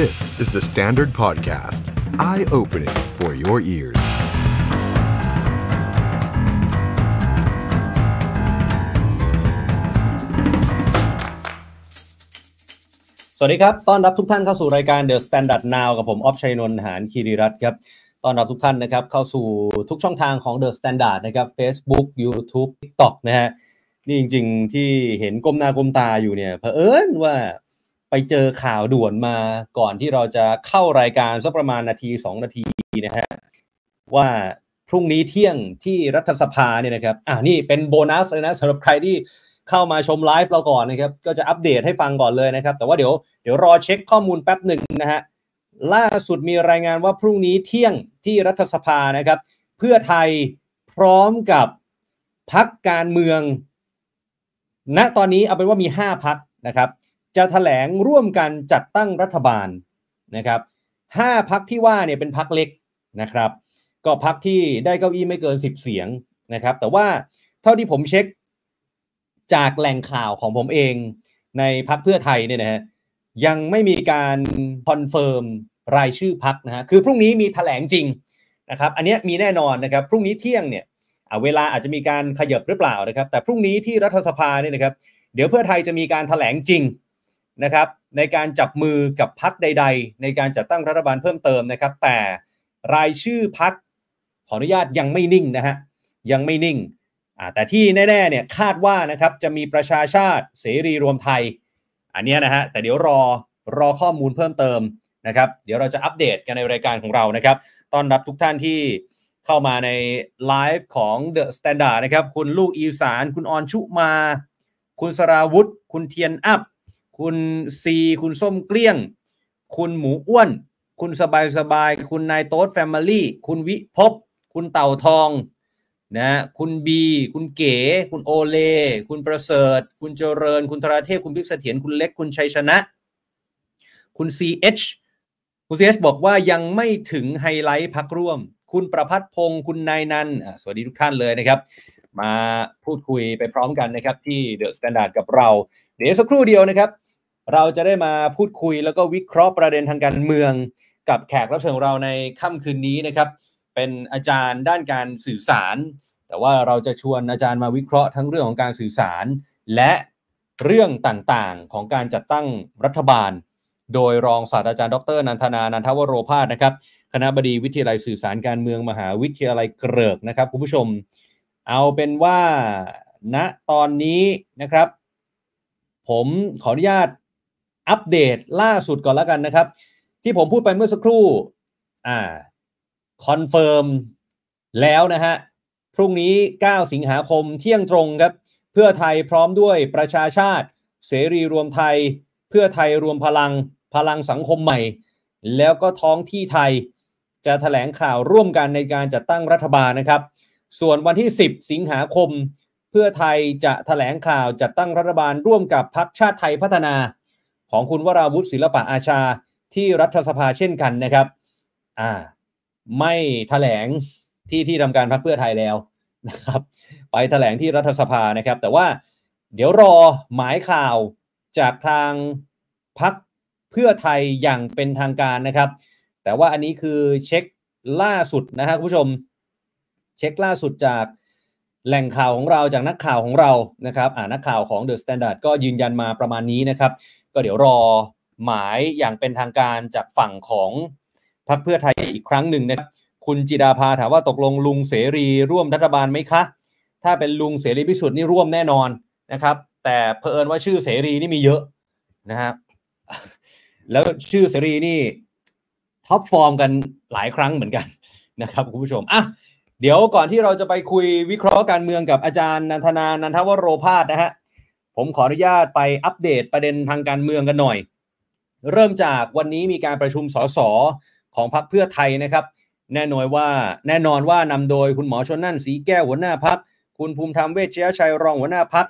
This is the Standard Podcast. Eye-opening for your ears. สวัสดีครับ ต้อนรับทุกท่านเข้าสู่รายการ The Standard Now กับผม ออฟชัยนนท์ หานคีรีรัตน์ครับ ต้อนรับทุกท่านนะครับ เข้าสู่ทุกช่องทางของ The Standard นะครับ Facebook YouTube TikTok นะฮะ นี่จริง ๆ ที่เห็นก้มหน้าก้มตาอยู่เนี่ยเผอิญว่า ไปเจอข่าวด่วนมาก่อนที่เราจะเข้ารายการสักประมาณนาที2นาทีนะฮะว่าพรุ่งนี้เที่ยงที่รัฐสภาเนี่ยนะครับอ่านี่เป็นโบนัสเลยนะสำหรับใครที่เข้ามาชมไลฟ์เราก่อนนะครับ ก็จะอัปเดตให้ฟังก่อนเลยนะครับ แต่ว่าเดี๋ยวเดี๋ยวรอเช็คข้อมูลแป๊บหนึ่งนะฮะล่าสุดมีรายงานว่าพรุ่งนี้เที่ยงที่รัฐสภานะครับ เพื่อไทยพร้อมกับพรรคการเมืองณตอนนี้เอาเป็นว่ามี 5พรรคนะครับ จะแถลงร่วมกันจัดตั้งรัฐบาลนะครับห้าพรรคที่ว่าเนี่ยเป็นพรรคเล็กนะครับ ก็พรรคที่ได้เก้าอี้ไม่เกิน 10 เสียงนะครับ แต่ว่าเท่าที่ผมเช็คจากแหล่งข่าวของผมเองในพรรคเพื่อไทยเนี่ยนะฮะยังไม่มีการ confirmรายชื่อพักนะฮะคือพรุ่งนี้มีถแถลงจริงนะครับอันนี้มีแน่นอนนะครับพรุ่งนี้เที่ยงเนี่ยเวลาอาจจะมีการขยับหรือเปล่านะครับ แต่พรุ่งนี้ที่รัฐสภาเนี่ยนะครับ เดี๋ยวเพื่อไทยจะมีการถแถลงจริง นะครับในการจับมือกับพักใด ๆ ในการจัดตั้งรัฐบาลเพิ่มเติมนะครับ แต่รายชื่อพักขออนุญาตยังไม่นิ่งนะฮะยังไม่นิ่งแต่ที่แน่ๆเนี่ยคาดว่านะครับจะมีประชาชาติเสรีรวมไทย อันนี้นะฮะแต่เดี๋ยวรอรอข้อมูลเพิ่มเติมนะครับ เดี๋ยวเราจะอัปเดตกันในรายการของเรานะครับต้อนรับทุกท่านที่เข้ามาในไลฟ์ของ The Standard นะครับ คุณลูกอีสาน คุณออนชุมา คุณสราวุธ คุณเทียนอัพ คุณซีคุณส้มเกลี้ยง คุณหมูอ้วน คุณสบายสบาย คุณนายโต๊ด Family คุณวิภพ คุณเต่าทองนะคุณบี คุณเก๋ คุณโอเล คุณประเสริฐ คุณเจริญ คุณธราเทพ คุณพิกเสถียรคุณเล็ก คุณชัยชนะ คุณ CH คุณ CH บอกว่ายังไม่ถึงไฮไลท์พรรคร่วม คุณประพัฒพงศ์ คุณนายนันสวัสดีทุกท่านเลยนะครับ มาพูดคุยไปพร้อมกันนะครับที่ The Standard กับเรา เดี๋ยวสักครู่เดียวนะครับ เราจะได้มาพูดคุยแล้วก็วิเคราะห์ประเด็นทางการเมืองกับแขกรับเชิญของเราในค่ำคืนนี้นะครับ เป็นอาจารย์ด้านการสื่อสาร แต่ว่าเราจะชวนอาจารย์มาวิเคราะห์ทั้งเรื่องของการสื่อสาร และเรื่องต่างๆของการจัดตั้งรัฐบาล โดยรองศาสตราจารย์ดรนันทนานันทวโรพาสนะครับคณะบดีวิทยาลัยสื่อสารการเมืองมหาวิทยาลัยเกริกนะครับคุณผู้ชม เอาเป็นว่าณนะตอนนี้นะครับ ผมขออนุญาต อัปเดตล่าสุดก่อนแล้วกันนะครับ ที่ผมพูดไปเมื่อสักครู่อ่า confirm แล้วนะฮะ พรุ่งนี้ 9 สิงหาคมเที่ยงตรงครับ เพื่อไทยพร้อมด้วยประชาชาติ เสรีรวมไทย เพื่อไทยรวมพลังพลังสังคมใหม่ แล้วก็ท้องถิ่นไทจะแถลงข่าวร่วมกันในการจัดตั้งรัฐบาลนะครับ ส่วนวันที่ 10 สิงหาคม เพื่อไทยจะถแถลงข่าวจัดตั้งรัฐบาลร่วมกับพรรคชาติไทยพัฒนา ของคุณวราวุฒิศิลปะอาชาที่รัฐสภาเช่นกันนะครับ อ่า ไม่ถแถลงที่ที่ทำการพรรคเพื่อไทยแล้วนะครับ ไปถแถลงที่รัฐสภานะครับ แต่ว่าเดี๋ยวรอหมายข่าวจากทางพรรคเพื่อไทยอย่างเป็นทางการนะครับ แต่ว่าอันนี้คือเช็คล่าสุดนะฮะคุณผู้ชม เช็คล่าสุดจากแหล่งข่าวของเราจากนักข่าวของเรานะครับ อ่านักข่าวของ The Standard ก็ยืนยันมาประมาณนี้นะครับ ก็เดี๋ยวรอหมายอย่างเป็นทางการจากฝั่งของพรรคเพื่อไทยอีกครั้งหนึ่งนะครับคุณจิดาภาถามว่าตกลงลุงเสรีร่วมรัฐบาลไหมคะ ถ้าเป็นลุงเสรีพิสุทธิ์นี่ร่วมแน่นอนนะครับ แต่เพอิญว่าชื่อเสรีนี่มีเยอะนะครับแล้วชื่อเสรีนี่top form กันหลายครั้งเหมือนกันนะครับคุณผู้ชมอะเดี๋ยวก่อนที่เราจะไปคุยวิเคราะห์การเมืองกับอาจารย์นันทนานันทวโรภาสนะฮะ ผมขออนุญาตไปอัปเดตประเด็นทางการเมืองกันหน่อย เริ่มจากวันนี้มีการประชุมสสของพรรคเพื่อไทยนะครับ แน่นอนว่าแน่นอนว่านำโดยคุณหมอชลน่านศรีแก้วหัวหน้าพรรคคุณภูมิธรรมเวชยชัยรองหัวหน้าพรรค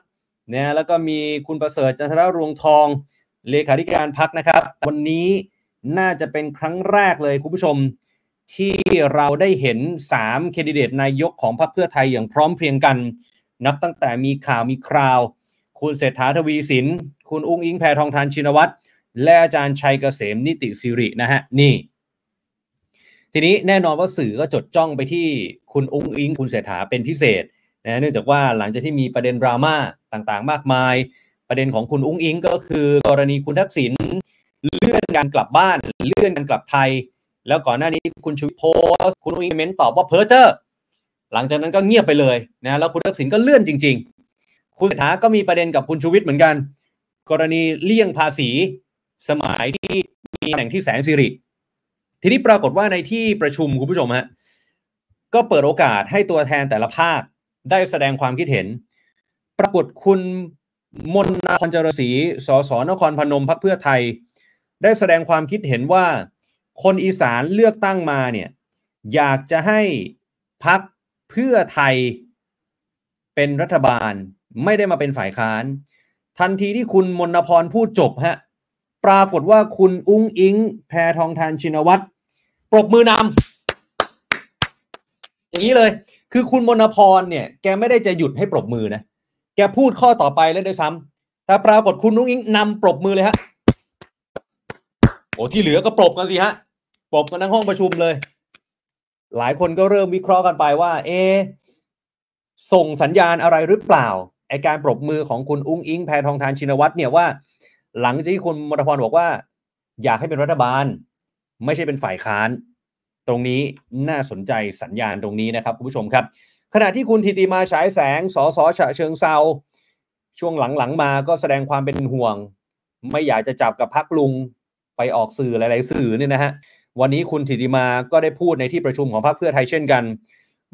นะแล้วก็มีคุณประเสริฐจันทรรวงทองเลขาธิการพักนะครับ วันนี้น่าจะเป็นครั้งแรกเลยคุณผู้ชมที่เราได้เห็น3แคนดิเดตนายกของพรรคเพื่อไทยอย่างพร้อมเพรียงกัน นับตั้งแต่มีข่าวมีคราว คุณเศรษฐาทวีสิน คุณอุ้งอิงแพทองทานชินวัตร และอาจารย์ชัยเกษมนิติสิรินะฮะ นี่ ทีนี้แน่นอนว่าสื่อก็จดจ้องไปที่คุณอุ้งอิง คุณเศรษฐาเป็นพิเศษนะเนื่องจากว่าหลังจากที่มีประเด็นดราม่าต่างๆ มากมาย ประเด็นของคุณอุ้งอิงก็คือกรณีคุณทักษิณเลื่อนการกลับบ้าน เลื่อนการกลับไทย แล้วก่อนหน้านี้คุณชูวิทย์โพสคุณอุ้งอิงเม้นตอบว่าเพ้อเจ้อหลังจากนั้นก็เงียบไปเลยนะแล้วคุณทักษิณก็เลื่อนจริงๆ คุณเศรษฐาก็มีประเด็นกับคุณชูวิทย์เหมือนกัน กรณีเลี่ยงภาษีสมัยที่มีแหน่งที่แสนสิริ ทีนี้ปรากฏว่าในที่ประชุมคุณผู้ชมฮะก็เปิดโอกาสให้ตัวแทนแต่ละภาคได้แสดงความคิดเห็น ปรากฏคุณมนนาพรเจรศรีสสนครพนมพักเพื่อไทย ได้แสดงความคิดเห็นว่า คนอีสานเลือกตั้งมาเนี่ยอยากจะให้พักเพื่อไทยเป็นรัฐบาล ไม่ได้มาเป็นฝ่ายค้าน ทันทีที่คุณมนพรพูดจบฮะปรากฏว่าคุณอุ้งอิง แพทองทานชินวัตรปรบมือนำอย่างนี้เลย คือคุณมนพรเนี่ย แกไม่ได้จะหยุดให้ปรบมือนะ แกพูดข้อต่อไปแล้วด้วยซ้ำแต่ปรากฏคุณนุ้งอิงนำปรบมือเลยฮะโอ้ที่เหลือก็ปรบกันสิฮะปรบกันทั้งห้องประชุมเลย หลายคนก็เริ่มวิเคราะห์กันไปว่า เอส่งสัญญาณอะไรหรือเปล่า ไอการปรบมือของคุณอุ้งอิงแพทองทานชินวัตรเนี่ยว่า หลังจากที่คุณมนพรบอกว่า อยากให้เป็นรัฐบาล ไม่ใช่เป็นฝ่ายค้าน ตรงนี้น่าสนใจสัญญาณตรงนี้นะครับคุณผู้ชมครับ ขณะที่คุณทิติมาฉายแสงสสฉะเชิงเซาช่วงหลังๆมาก็แสดงความเป็นห่วง ไม่อยากจะจับกับพักลุงไปออกสื่อหลาย ๆ สื่อเนี่ยนะฮะวันนี้คุณทิติมาก็ได้พูดในที่ประชุมของพรรคเพื่อไทยเช่นกัน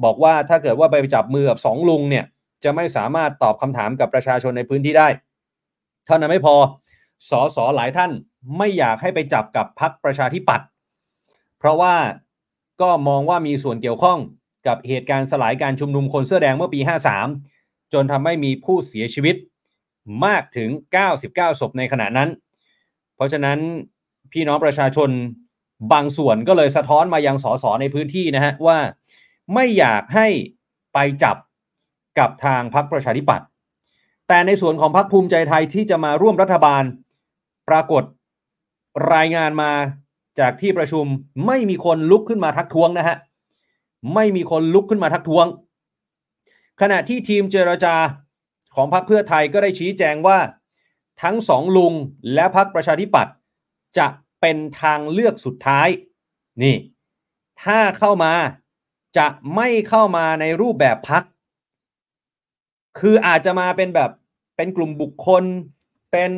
บอกว่าถ้าเกิดว่าไปจับมือกับสองลุงเนี่ย จะไม่สามารถตอบคำถามกับประชาชนในพื้นที่ได้ เท่านั้นไม่พอสสหลายท่านไม่อยากให้ไปจับกับพรรคประชาธิปัตย์เพราะว่าก็มองว่ามีส่วนเกี่ยวข้องกับเหตุการณ์สลายการชุมนุมคนเสื้อแดงเมื่อปี 53 จนทำให้มีผู้เสียชีวิตมากถึง 99 ศพในขณะนั้น เพราะฉะนั้นพี่น้องประชาชนบางส่วนก็เลยสะท้อนมายังสสในพื้นที่นะฮะว่า ไม่อยากให้ไปจับ กับทางพรรคประชาธิปัตย์แต่ในส่วนของพรรคภูมิใจไทยที่จะมาร่วมรัฐบาล ปรากฏรายงานมาจากที่ประชุมไม่มีคนลุกขึ้นมาทักท้วงนะฮะไม่มีคนลุกขึ้นมาทักท้วง ขณะที่ทีมเจรจาของพรรคเพื่อไทยก็ได้ชี้แจงว่า ทั้งสองลุงและพรรคประชาธิปัตย์จะเป็นทางเลือกสุดท้ายนี่ ถ้าเข้ามาจะไม่เข้ามาในรูปแบบพัก คืออาจจะมาเป็นแบบเป็นกลุ่มบุคคล เป็น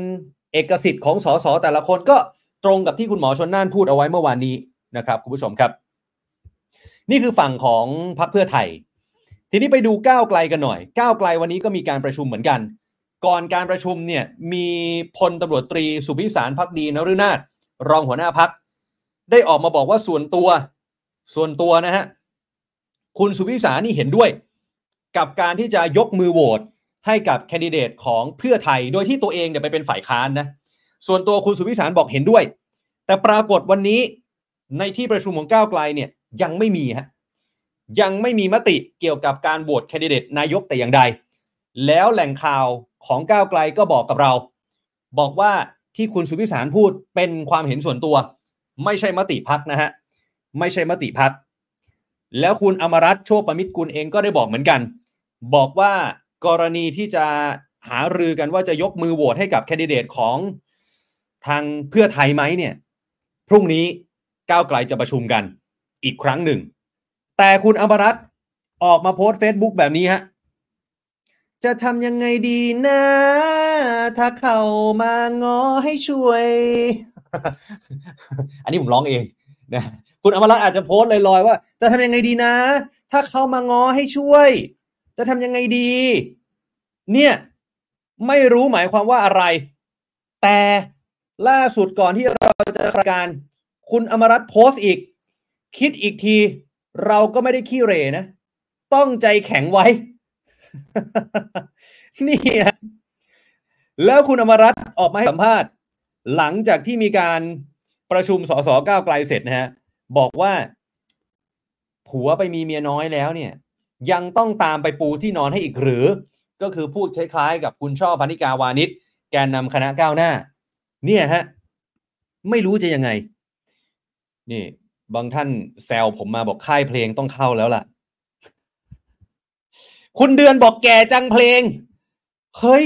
เอกสิทธิ์ของสสแต่ละคนก็ตรงกับที่คุณหมอชนน่านพูดเอาไว้เมื่อวานนี้นะครับคุณผู้ชมครับ นี่คือฝั่งของพรรคเพื่อไทย ทีนี้ไปดูก้าวไกลกันหน่อยก้าวไกลวันนี้ก็มีการประชุมเหมือนกัน ก่อนการประชุมเนี่ยมีพลตำรวจตรีสุพิสารพักดีนฤนาถรองหัวหน้าพักได้ออกมาบอกว่าส่วนตัว ส่วนตัวนะฮะคุณสุพิสารนี่เห็นด้วย กับการที่จะยกมือโหวตให้กับแคนดิเดตของเพื่อไทย โดยที่ตัวเองเนี่ยไปเป็นฝ่ายค้านนะ ส่วนตัวคุณสุพิสารบอกเห็นด้วย แต่ปรากฏวันนี้ในที่ประชุมของก้าวไกลเนี่ยยังไม่มีฮะ ยังไม่มีมติเกี่ยวกับการโหวตแคนดิเดตนายกแต่อย่างใด แล้วแหล่งข่าวของก้าวไกลก็บอกกับเรา บอกว่าที่คุณสุพิสารพูดเป็นความเห็นส่วนตัว ไม่ใช่มติพักนะฮะ ไม่ใช่มติพัก แล้วคุณอมรัตน์โชคประมิตรกุลเองก็ได้บอกเหมือนกัน บอกว่ากรณีที่จะหารือกันว่าจะยกมือโหวตให้กับแคนดิเดตของทางเพื่อไทยไหมเนี่ย พรุ่งนี้ก้าวไกลจะประชุมกันอีกครั้งหนึ่ง แต่คุณอมรัตออกมาโพสต์ Facebook แบบนี้ฮะจะทำยังไงดีนะ ถ้าเขามางอให้ช่วย อันนี้ผมร้องเองนะคุณอมรัตอาจจะโพสต์ลอยๆว่า จะทำยังไงดีนะ ถ้าเขามางอให้ช่วย จะทำยังไงดี เนี่ย ไม่รู้หมายความว่าอะไร แต่ล่าสุดก่อนที่เราจะรายการ คุณอมรัตโพสต์อีก คิดอีกที เราก็ไม่ได้ขี้เรนะ ต้องใจแข็งไว้ นี่ฮะแล้วคุณอมรัตออกมาให้สัมภาษณ์ หลังจากที่มีการประชุมสสก้าวไกลเสร็จนะฮะ บอกว่า ผัวไปมีเมียน้อยแล้วเนี่ย ยังต้องตามไปปูที่นอนให้อีกหรือ ก็คือพูดคล้ายๆ กับคุณช่อพนิกาวานิชแกนนำคณะก้าวหน้า เนี่ยฮะ ไม่รู้จะยังไง นี่ บางท่านแซวผมมาบอกค่ายเพลงต้องเข้าแล้วล่ะ คุณเดือนบอกแก่จังเพลง เฮ้ย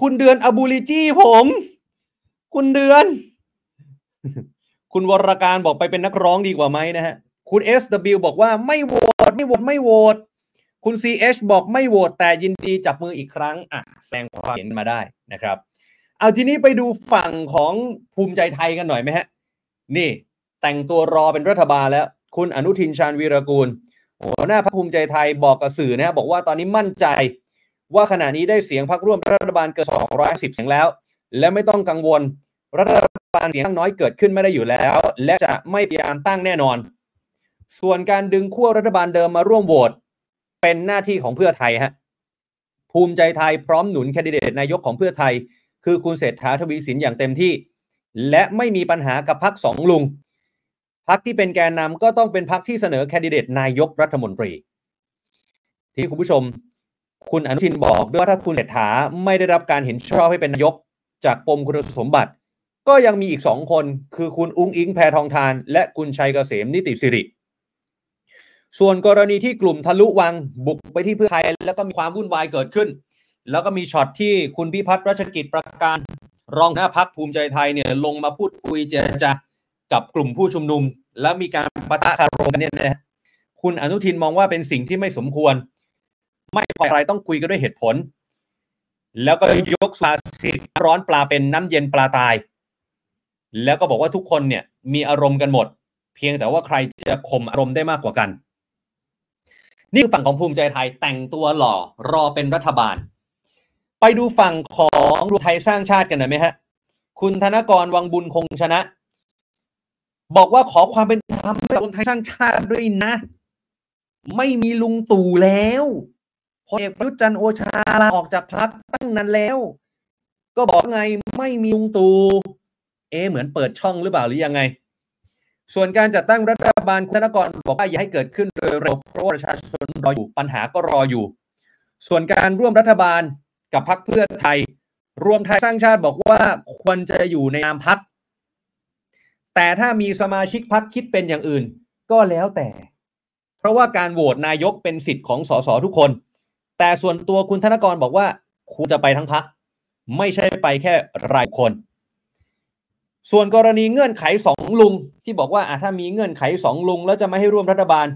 คุณเดือนอบูลิจี้ผม คุณเดือน คุณวรการบอกไปเป็นนักร้องดีกว่าไหมนะฮะ คุณ SW บอกว่าไม่โหวตไม่โหวตไม่โหวตคุณ CH บอกไม่โหวตแต่ยินดีจับมืออีกครั้งอะแสดงความเห็นมาได้นะครับ เอาทีนี้ไปดูฝั่งของภูมิใจไทยกันหน่อยไหมฮะ นี่แต่งตัวรอเป็นรัฐบาลแล้ว คุณอนุทินชาญวีรกูลหัวหน้าพรรคภูมิใจไทยบอกกับสื่อนะฮะบอกว่าตอนนี้มั่นใจว่าขณะนี้ได้เสียงพรรคร่วมรัฐบาลเกิน210 เสียงแล้ว และไม่ต้องกังวลรัฐบาลเสียงข้างน้อยเกิดขึ้นไม่ได้อยู่แล้ว และจะไม่พยายามตั้งแน่นอน ส่วนการดึงขั้วรัฐบาลเดิมมาร่วมโหวตเป็นหน้าที่ของเพื่อไทยฮะภูมิใจไทยพร้อมหนุนแคนดิเดตนายกของเพื่อไทย คือคุณเศรษฐาทวีสินอย่างเต็มที่ และไม่มีปัญหากับพักสองลุงพักที่เป็นแกนนำก็ต้องเป็นพักที่เสนอแคนดิเดตนายกรัฐมนตรี ที่คุณผู้ชม คุณอนุทินบอกด้วยว่าถ้าคุณเศรษฐาไม่ได้รับการเห็นชอบให้เป็นนายก จากปมคุณสมบัติ ก็ยังมีอีกสองคน คือคุณอุ้งอิงแพทองทาน และคุณชัยเกษมนิติสิริ ส่วนกรณีที่กลุ่มทะลุวังบุกไปที่เพื่อไทยแล้วก็มีความวุ่นวายเกิดขึ้น แล้วก็มีช็อตที่คุณพิพัฒน์รัชกิจประการรองหน้าพักภูมิใจไทยเนี่ยลงมาพูดคุยเจรจากับกลุ่มผู้ชุมนุม แล้วมีการปะทะคารมกันเนี่ยนะคุณอนุทินมองว่าเป็นสิ่งที่ไม่สมควร ไม่พออะไรต้องคุยกันด้วยเหตุผล แล้วก็ยกสาษิตร้อนปลาเป็นน้ำเย็นปลาตาย แล้วก็บอกว่าทุกคนเนี่ยมีอารมณ์กันหมด เพียงแต่ว่าใครจะข่มอารมณ์ได้มากกว่ากัน นี่คือฝั่งของภูมิใจไทยแต่งตัวหล่อรอเป็นรัฐบาล ไปดูฝั่งของรวมไทยสร้างชาติกันหน่อยไหมฮะ คุณธนกรวังบุญคงชนะ บอกว่าขอความเป็นธรรมให้รวมไทยสร้างชาติด้วยนะ ไม่มีลุงตู่แล้วพลเอกประยุทธ์จันโอชาลาออกจากพักตั้งนานแล้ว ก็บอกไงไม่มีลุงตู่เอเหมือนเปิดช่องหรือเปล่าหรือยังไง ส่วนการจัดตั้งรัฐบาลคุณธนกรบอกว่าอย่าให้เกิดขึ้นโดยเร็วเพราะประชาชนรออยู่ปัญหาก็รออยู่ ส่วนการร่วมรัฐบาลกับพรรคเพื่อไทย รวมไทยสร้างชาติบอกว่าควรจะอยู่ในนามพักแต่ถ้ามีสมาชิกพักคิดเป็นอย่างอื่น ก็แล้วแต่ เพราะว่าการโหวตนายกเป็นสิทธิ์ของสสทุกคน แต่ส่วนตัวคุณธนกรบอกว่าคุณจะไปทั้งพักไม่ใช่ไปแค่รายคน ส่วนกรณีเงื่อนไขสองลุงที่บอกว่าถ้ามีเงื่อนไขสองลุง แล้วจะไม่ให้ร่วมรัฐบาล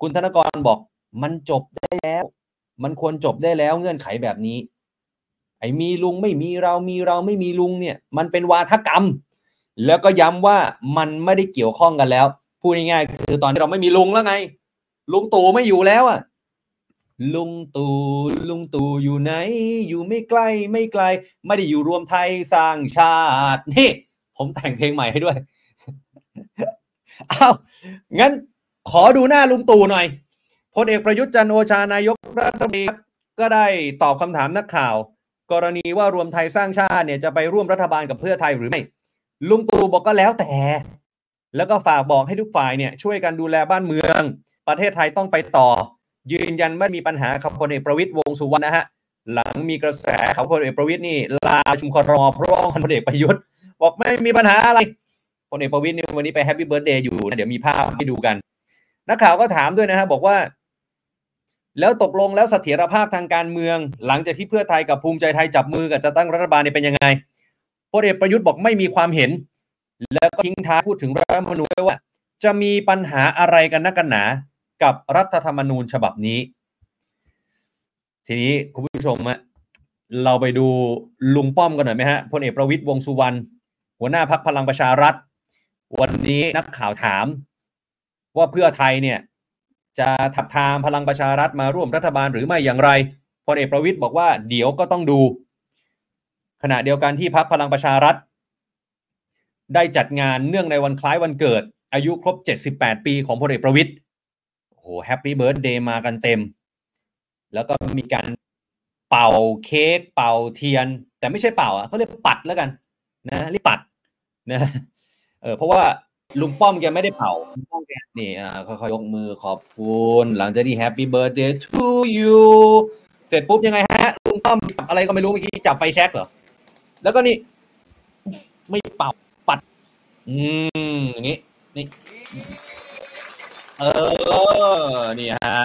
คุณธนกรบอก มันจบได้แล้ว มันควรจบได้แล้วเงื่อนไขแบบนี้ ไอ้มีลุงไม่มีเรามีเราไม่มีลุงเนี่ย มันเป็นวาทกรรม แล้วก็ย้ำว่ามันไม่ได้เกี่ยวข้องกันแล้วพูดง่ายๆคือตอนที่เราไม่มีลุงแล้วไง ลุงตู่ไม่อยู่แล้วอะลุงตู่ลุงตู่อยู่ไหน อยู่ไม่ใกล้ไม่ไกล ไม่ได้อยู่รวมไทยสร้างชาตินี่ ผมแต่งเพลงใหม่ให้ด้วยเอางั้นขอดูหน้าลุงตู่หน่อยพลเอกประยุทธ์จันโอชานายกรัฐมนตรีก็ได้ตอบคำถามนักข่าว กรณีว่ารวมไทยสร้างชาติเนี่ยจะไปร่วมรัฐบาลกับเพื่อไทยหรือไม่ลุงตู่บอกก็แล้วแต่ แล้วก็ฝากบอกให้ทุกฝ่ายเนี่ยช่วยกันดูแลบ้านเมือง ประเทศไทยต้องไปต่อ ยืนยันไม่มีปัญหากับพลเอกประวิตรวงษ์สุวรรณนะฮะหลังมีกระแสของพลเอกประวิตรนี่ลาประชุมครมเพราะว่าพลเอกประยุทธ์ บอกไม่มีปัญหาอะไรพลเอกประวิตรนี่วันนี้ไป happy birthday อยู่นะเดี๋ยวมีภาพให้ดูกัน นักข่าวก็ถามด้วยนะฮะบอกว่า แล้วตกลงแล้วเสถียรภาพทางการเมือง หลังจากที่เพื่อไทยกับภูมิใจไทยจับมือกับจะตั้งรัฐบาลเนี่ยเป็นยังไงพลเอกประยุทธ์บอกไม่มีความเห็น แล้วก็ทิ้งท้ายพูดถึงรัฐธรรมนูญด้วยว่า จะมีปัญหาอะไรกันนักกันหนากับรัฐธรรมนูญฉบับนี้ ทีนี้คุณผู้ชมฮะเราไปดูลุงป้อมกันหน่อยไหมฮะพลเอกประวิตยวงสุวรรณ หัวหน้าพักพลังประชารัฐ วันนี้นักข่าวถาม ว่าเพื่อไทยเนี่ยจะทาบทามพลังประชารัฐมาร่วมรัฐบาลหรือไม่อย่างไรพลเอกประวิตรบอกว่าเดี๋ยวก็ต้องดู ขณะเดียวกันที่พรรคพลังประชารัฐ ได้จัดงานเนื่องในวันคล้ายวันเกิด อายุครบ 78 ปีของพลเอกประวิตรโอ้โห happy birthday มากันเต็ม แล้วก็มีการเป่าเค้กเป่าเทียน แต่ไม่ใช่เป่าอะเขาเรียกปัดแล้วกัน นะเรียกปัดนะเออเพราะว่าลุงป้อมแกไม่ได้เป่าลุงป้อมแกนี่อ่าค่อยๆยกมือขอบคุณ หลังจากที่ Happy Birthday to you เสร็จปุ๊บยังไงฮะ ลุงป้อมจับอะไรก็ไม่รู้เมื่อกี้จับไฟแช็กเหรอ แล้วก็นี่ ไม่เป่าปัด อืมอย่างนี้ นี่ เออ นี่ฮะ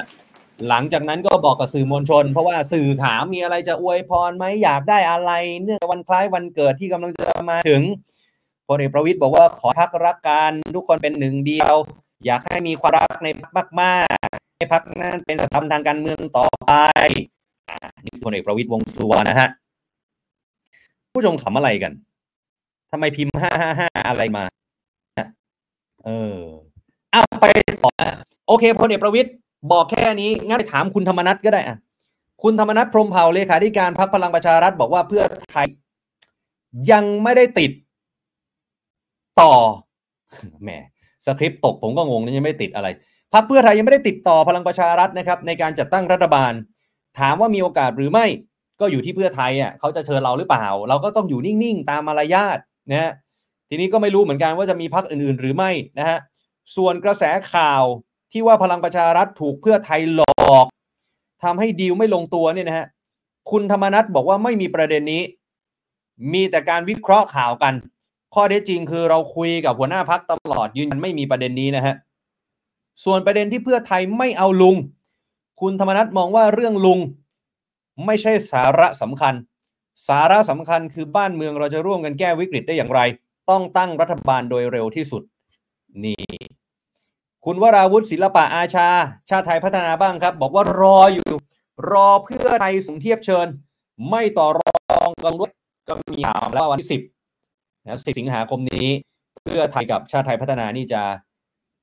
หลังจากนั้นก็บอกกับสื่อมวลชน เพราะว่าสื่อถามมีอะไรจะอวยพรไหมอยากได้อะไร เนื่องวันคล้ายวันเกิดที่กำลังจะมาถึงพลเอกประวิตยบอกว่าขอพักรักกันทุกคนเป็นหนึ่งเดียว อยากให้มีความรักในพักมากๆให้พักนั้นเป็นสถาบันทางการเมืองต่อไปนี่พลเอกประวิตยวงสุวรรณนะฮะผู้ชมขำอะไรกันทำไมพิมพ์ห้าห้าห้าอะไรมาเออเอาไปต่อโอเคพลเอกประวิตย บอกแค่นี้งั้นไปถามคุณธรรมนัทก็ได้อะคุณธรรมนัทพรมเผ่าเลขาธิการพรรคพลังประชารัฐบอกว่าเพื่อไทยยังไม่ได้ติดต่อแหมสคริปต์ตกผมก็งงนะยังไม่ติดอะไรพรรคเพื่อไทยยังไม่ได้ติดต่อพลังประชารัฐนะครับ ในการจัดตั้งรัฐบาล ถามว่ามีโอกาสหรือไม่ก็อยู่ที่เพื่อไทยอะเขาจะเชิญเราหรือเปล่า เราก็ต้องอยู่นิ่งๆ ตามมารยาทนะฮะทีนี้ก็ไม่รู้เหมือนกันว่าจะมีพรรคอื่นๆ หรือไม่นะฮะส่วนกระแสข่าว ที่ว่าพลังประชารัฐถูกเพื่อไทยหลอกทำให้ดีลไม่ลงตัวเนี่ยนะฮะคุณธรรมนัฐบอกว่าไม่มีประเด็นนี้ มีแต่การวิเคราะห์ข่าวกัน ข้อเท็จจริงคือเราคุยกับหัวหน้าพักตลอดยืนยันไม่มีประเด็นนี้นะฮะส่วนประเด็นที่เพื่อไทยไม่เอาลุง คุณธรรมนัฐมองว่าเรื่องลุง ไม่ใช่สาระสำคัญ สาระสำคัญคือบ้านเมืองเราจะร่วมกันแก้วิกฤตได้อย่างไร ต้องตั้งรัฐบาลโดยเร็วที่สุด นี่ คุณวราวุฒิศิลปะอาชา ชาติไทยพัฒนาบ้างครับ บอกว่ารออยู่ รอเพื่อไทยส่งเทียบเชิญ ไม่ต่อรองกันด้วยก็มีข่าวแล้ววันที่สิบนะสิบสิงหาคมนี้ เพื่อไทยกับชาติไทยพัฒนานี่จะ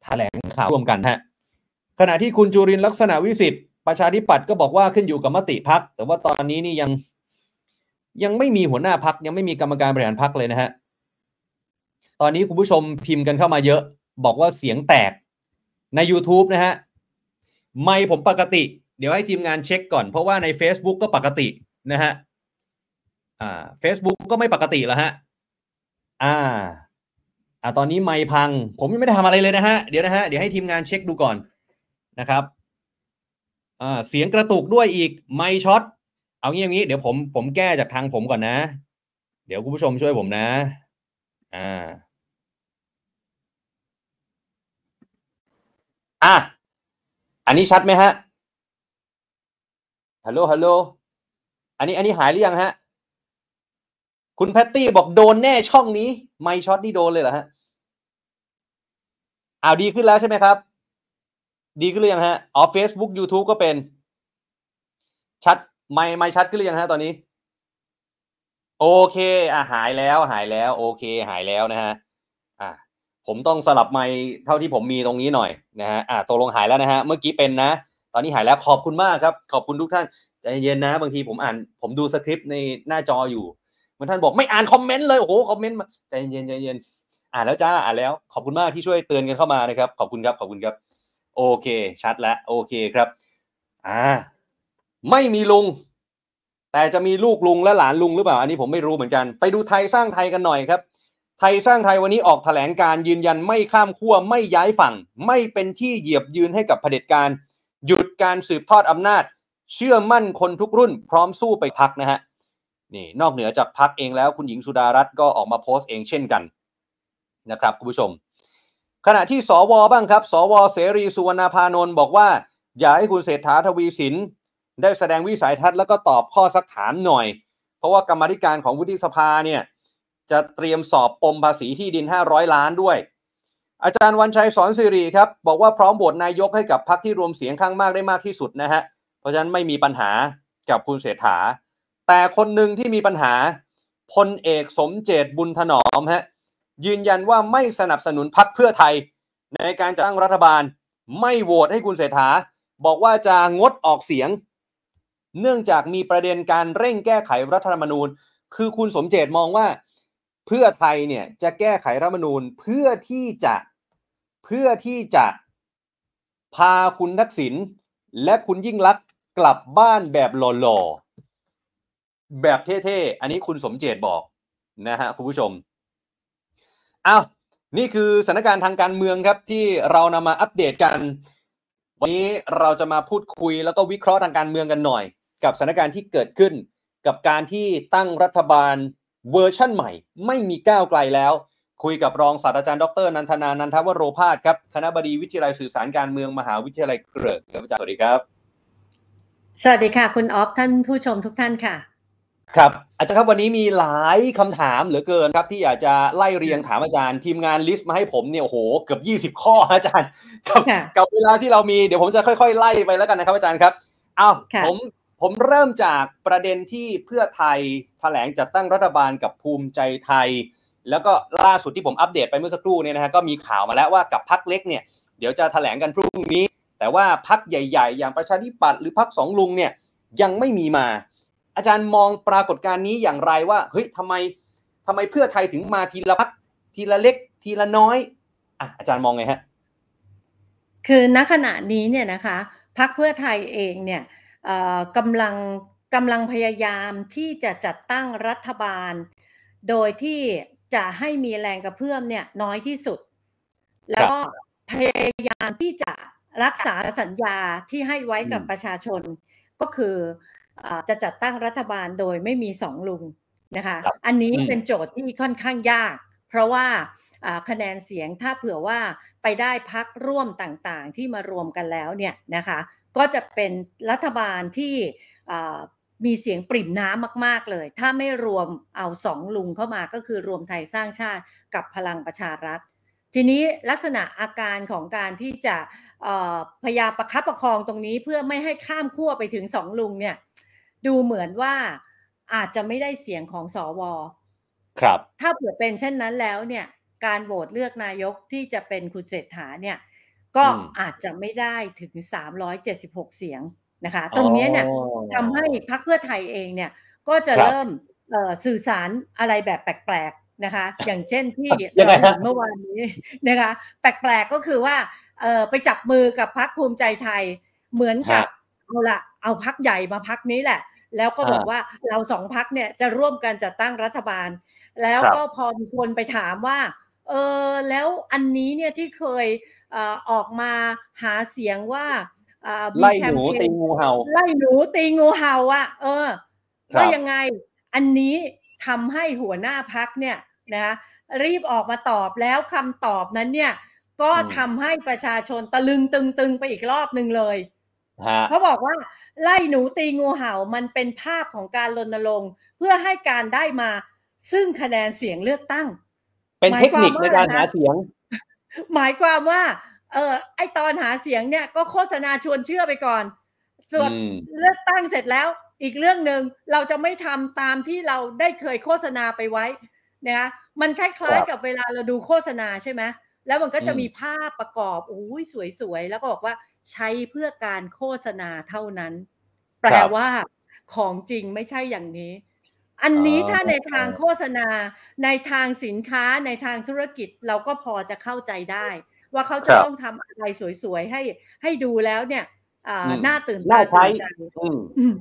แถลงข่าวร่วมกันฮะขณะที่คุณจุรินลักษณะวิสิทธิ์ประชาธิปัตย์ก็บอกว่าขึ้นอยู่กับมติพักแต่ว่าตอนนี้นี่ยังยังไม่มีหัวหน้าพักยังไม่มีกรรมการบริหารพักเลยนะฮะตอนนี้คุณผู้ชมพิมพ์กันเข้ามาเยอะ บอกว่าเสียงแตก ใน YouTube นะฮะไม่ผมปกติ เดี๋ยวให้ทีมงานเช็คก่อน เพราะว่าใน Facebook ก็ปกตินะฮะอ่า Facebook ก็ไม่ปกติแล้วฮะอ่าอ่าตอนนี้ไม่พัง ผมยังไม่ได้ทำอะไรเลยนะฮะเดี๋ยวนะฮะเดี๋ยวให้ทีมงานเช็คดูก่อนนะครับอ่าเสียงกระตุกด้วยอีกไม่ช็อตเอางี้อย่างนี้เดี๋ยวผมผมแก้จากทางผมก่อนนะ เดี๋ยวคุณผู้ชมช่วยผมนะ อ่า อะ อันนี้ชัดไหมฮะ ฮัลโหล ฮัลโหล อันนี้ อันนี้หายหรือยังฮะ คุณแพตตี้บอกโดนแน่ช่องนี้ ไม่ช็อตนี่โดนเลยเหรอฮะอ้าวดีขึ้นแล้วใช่ไหมครับ ดีขึ้นหรือยังฮะ อ๋อ Facebook YouTube ก็เป็น ชัด ไม่ไม่ชัดขึ้นหรือยังฮะตอนนี้ โอเค อะหายแล้ว หายแล้ว โอเค หายแล้วนะฮะอะ ผมต้องสลับไมค์เท่าที่ผมมีตรงนี้หน่อยนะฮะอ่าตกลงหายแล้วนะฮะ เมื่อกี้เป็นนะ ตอนนี้หายแล้วขอบคุณมากครับ ขอบคุณทุกท่านใจเย็นนะ บางทีผมอ่าน ผมดูสคริปต์ในหน้าจออยู่บางท่านบอกไม่อ่านคอมเมนต์เลย โอ้โห คอมเมนต์มาใจเย็นใจเย็นอ่านแล้วจ้า อ่านแล้ว ขอบคุณมากที่ช่วยเตือนกันเข้ามานะครับ ขอบคุณครับ ขอบคุณครับ โอเค ชัดแล้ว โอเคครับ อ่า ไม่มีลุง แต่จะมีลูกลุงและหลานลุงหรือเปล่า อันนี้ผมไม่รู้เหมือนกัน ไปดูไทยสร้างไทยกันหน่อยครับ ไทยสร้างไทยวันนี้ออกแถลงการยืนยันไม่ข้ามขั้วไม่ย้ายฝั่ง ไม่เป็นที่เหยียบยืนให้กับเผด็จการ หยุดการสืบทอดอำนาจ เชื่อมั่นคนทุกรุ่น พร้อมสู้ไปพักนะฮะนี่นอกเหนือจากพักเองแล้วคุณหญิงสุดารัตน์ก็ออกมาโพสต์เองเช่นกันนะครับคุณผู้ชม ขณะที่สวบ้างครับ สวเสรีสุวรรณพานนท์บอกว่า อยากให้คุณเศรษฐาทวีสิน ได้แสดงวิสัยทัศน์แล้วก็ตอบข้อสักถามหน่อย เพราะว่ากรรมธิการของวุฒิสภาเนี่ย จะเตรียมสอบปมภาษีที่ดิน 500 ล้านด้วย อาจารย์วันชัยสอนสิริครับ บอกว่าพร้อมโหวตนายกให้กับพรรคที่รวมเสียงข้างมากได้มากที่สุดนะฮะ เพราะฉะนั้นไม่มีปัญหากับคุณเศรษฐา แต่คนหนึ่งที่มีปัญหาพลเอกสมเจตบุญถนอมฮะยืนยันว่าไม่สนับสนุนพรรคเพื่อไทย ในการจะตั้งรัฐบาล ไม่โหวตให้คุณเศรษฐา บอกว่าจะงดออกเสียง เนื่องจากมีประเด็นการเร่งแก้ไขรัฐธรรมนูญ คือคุณสมเจตมองว่า เพื่อไทยเนี่ยจะแก้ไขรัฐมนูญเพื่อที่จะเพื่อที่จะพาคุณทักษิณและคุณยิ่งลักษณ์กลับบ้านแบบหล่อๆแบบเท่ๆ อันนี้คุณสมเจตบอกนะฮะคุณผู้ชมอ้าวนี่คือสถานการณ์ทางการเมืองครับที่เรานำมาอัปเดตกัน วันนี้เราจะมาพูดคุยแล้วก็วิเคราะห์ทางการเมืองกันหน่อย กับสถานการณ์ที่เกิดขึ้น กับการที่ตั้งรัฐบาล เวอร์ชั่นใหม่ไม่มีก้าวไกลแล้ว คุยกับรองศาสตราจารย์ดรนันทนา นันทวโรภาสครับ คณบดีวิทยาลัยสื่อสารการเมืองมหาวิทยาลัยเกริกครับอาจารย์สวัสดีครับ สวัสดีค่ะ คุณออฟท่านผู้ชมทุกท่านค่ะ ครับอาจารย์ครับวันนี้มีหลายคำถามเหลือเกินครับ ที่อยากจะไล่เรียงถามอาจารย์ทีมงาน list มาให้ผมเนี่ยโอ้โหเกือบ20 ข้ออาจารย์กับค่ะกับเวลาที่เรามีเดี๋ยวผมจะค่อย ๆ ไล่ไปแล้วกันนะครับอาจารย์ครับเอาค่ะผม ผมเริ่มจากประเด็นที่เพื่อไทยแถลงจัดตั้งรัฐบาลกับภูมิใจไทย แล้วก็ล่าสุดที่ผมอัปเดตไปเมื่อสักครู่เนี่ยนะฮะก็มีข่าวมาแล้วว่ากับพักเล็กเนี่ยเดี๋ยวจะแถลงกันพรุ่งนี้ แต่ว่าพักใหญ่ ๆ อย่างประชาธิปัตย์หรือพักสองลุงเนี่ยยังไม่มีมา อาจารย์มองปรากฏการณ์นี้อย่างไรว่าเฮ้ยทำไมทำไมเพื่อไทยถึงมาทีละพักทีละเล็ก ทีละน้อยอะอาจารย์มองไงฮะคือณขณะนี้เนี่ยนะคะพักเพื่อไทยเองเนี่ย กำลังกำลังพยายามที่จะจัดตั้งรัฐบาล โดยที่จะให้มีแรงกระเพื่อมเนี่ยน้อยที่สุด แล้วก็พยายามที่จะรักษาสัญญาที่ให้ไว้กับอืมประชาชนก็คืออาจะจัดตั้งรัฐบาลโดยไม่มีสองลุงนะคะครับอันนี้อืมเป็นโจทย์ที่ค่อนข้างยาก เพราะว่าอ่า คะแนนเสียงถ้าเผื่อว่าไปได้พักร่วมต่างๆ ที่มารวมกันแล้วเนี่ยนะคะก็จะเป็นรัฐบาลที่อ่ามีเสียงปริ่มน้ำมากๆเลย ถ้าไม่รวมเอาสองลุงเข้ามาก็คือรวมไทยสร้างชาติกับพลังประชารัฐ ทีนี้ลักษณะอาการของการที่จะเอ่อพยายามประคับประคองตรงนี้เพื่อไม่ให้ข้ามขั้วไปถึงสองลุงเนี่ยดูเหมือนว่าอาจจะไม่ได้เสียงของสวครับ ถ้าเผื่อเป็นเช่นนั้นแล้วเนี่ย การโหวตเลือกนายกที่จะเป็นคุณเศรษฐาเนี่ยก็อืมอาจจะไม่ได้ถึง 376 เสียงนะคะ ตรงเนี้ยเนี่ยอ๋อทำให้พรรคเพื่อไทยเองเนี่ยก็จะครับเริ่มเอ่อสื่อสารอะไรแบบแปลกๆนะคะ อย่างเช่นที่ยังไงเราฮะเห็นเมื่อวานนี้นะคะ แปลกๆก็คือว่าเอ่อไปจับมือกับพรรคภูมิใจไทยเหมือนกับเอาละเอาพักใหญ่มาพักนี้แหละ แล้วก็บอกว่าเราสองพักเนี่ยจะร่วมกันจัดตั้งรัฐบาล แล้วครับก็พอมีคนไปถามว่า เออแล้วอันนี้เนี่ยที่เคยเอ่อออกมาหาเสียงว่าเอ่อมีไล่แคหมนูเปตีญงูเห่า ไล่หนูตีงูเห่าอะ เออครับว่ายังไงอันนี้ทำให้หัวหน้าพักเนี่ยนะคะรีบออกมาตอบแล้วคำตอบนั้นเนี่ย ก็อืมทำให้ประชาชนตะลึงตึงๆไปอีกรอบหนึ่งเลยฮะเขาบอกว่า ไล่หนูตีงูเห่ามันเป็นภาพของการรณรงค์เพื่อให้การได้มาซึ่งคะแนนเสียงเลือกตั้ง เป็นเทคนิคในการหาเสียง หมายความว่า เออไอตอนหาเสียงเนี่ยก็โฆษณาชวนเชื่อไปก่อน ส่วนอืมเลือกตั้งเสร็จแล้ว อีกเรื่องหนึ่งเราจะไม่ทำตามที่เราได้เคยโฆษณาไปไว้นะคะมันคล้ายครับๆกับเวลาเราดูโฆษณาใช่ไหมแล้วมันก็จะอืมมีภาพประกอบโอ้ยสวยๆ แล้วก็บอกว่าใช้เพื่อการโฆษณาเท่านั้น แปลว่าของจริงไม่ใช่อย่างนี้ อันนี้อ๋อถ้าในทางโฆษณาในทางสินค้าในทางธุรกิจเราก็พอจะเข้าใจได้ ว่าเขาจะครับต้องทำอะไรสวยๆให้ให้ดูแล้วเนี่ยอ่าอืมน่าตื่นน่าตาใช้ตื่นใจอืมอืม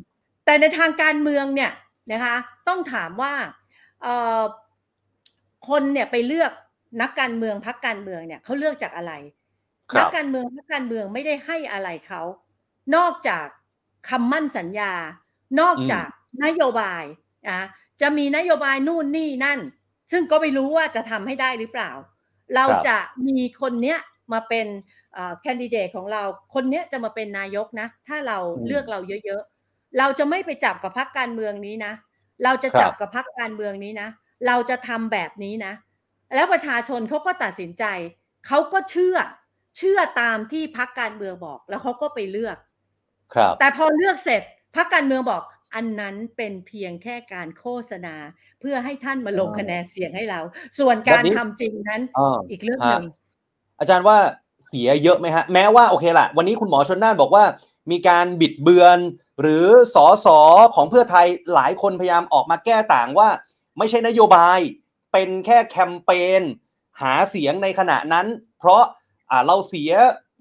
แต่ในทางการเมืองเนี่ยนะคะ ต้องถามว่าเอ่อคนเนี่ยไปเลือกนักการเมืองพักการเมืองเนี่ยเขาเลือกจากอะไรครับนักการเมืองพักการเมืองไม่ได้ให้อะไรเขานอกจากคำมั่นสัญญา นอกจากนโยบาย นะจะมีนโยบายนู่นนี่นั่น ซึ่งก็ไม่รู้ว่าจะทำให้ได้หรือเปล่า เราครับจะมีคนเนี้ยมาเป็นแคนดิเดตของเรา คนเนี้ยจะมาเป็นนายกนะ ถ้าเราอืมเลือกเราเยอะๆ เราจะไม่ไปจับกับพรรคการเมืองนี้นะ เราจะครับจับกับพรรคการเมืองนี้นะ เราจะทำแบบนี้นะ แล้วประชาชนเขาก็ตัดสินใจ เขาก็เชื่อ เชื่อตามที่พรรคการเมืองบอก แล้วเขาก็ไปเลือก ครับ แต่พอเลือกเสร็จพรรคการเมืองบอก อันนั้นเป็นเพียงแค่การโฆษณา เพื่อให้ท่านมาลงอ๋อคะแนนเสียงให้เรา ส่วนการแบบนี้ทำจริงนั้นอ่าอีกเรื่องหนึ่งอาจารย์ว่าเสียเยอะไหมฮะ แม้ว่าโอเคละวันนี้คุณหมอชนน่านบอกว่า มีการบิดเบือน หรือสอสอของเพื่อไทยหลายคนพยายามออกมาแก้ต่างว่า ไม่ใช่นโยบาย เป็นแค่แคมเปญหาเสียงในขณะนั้น เพราะอ่าเราเสีย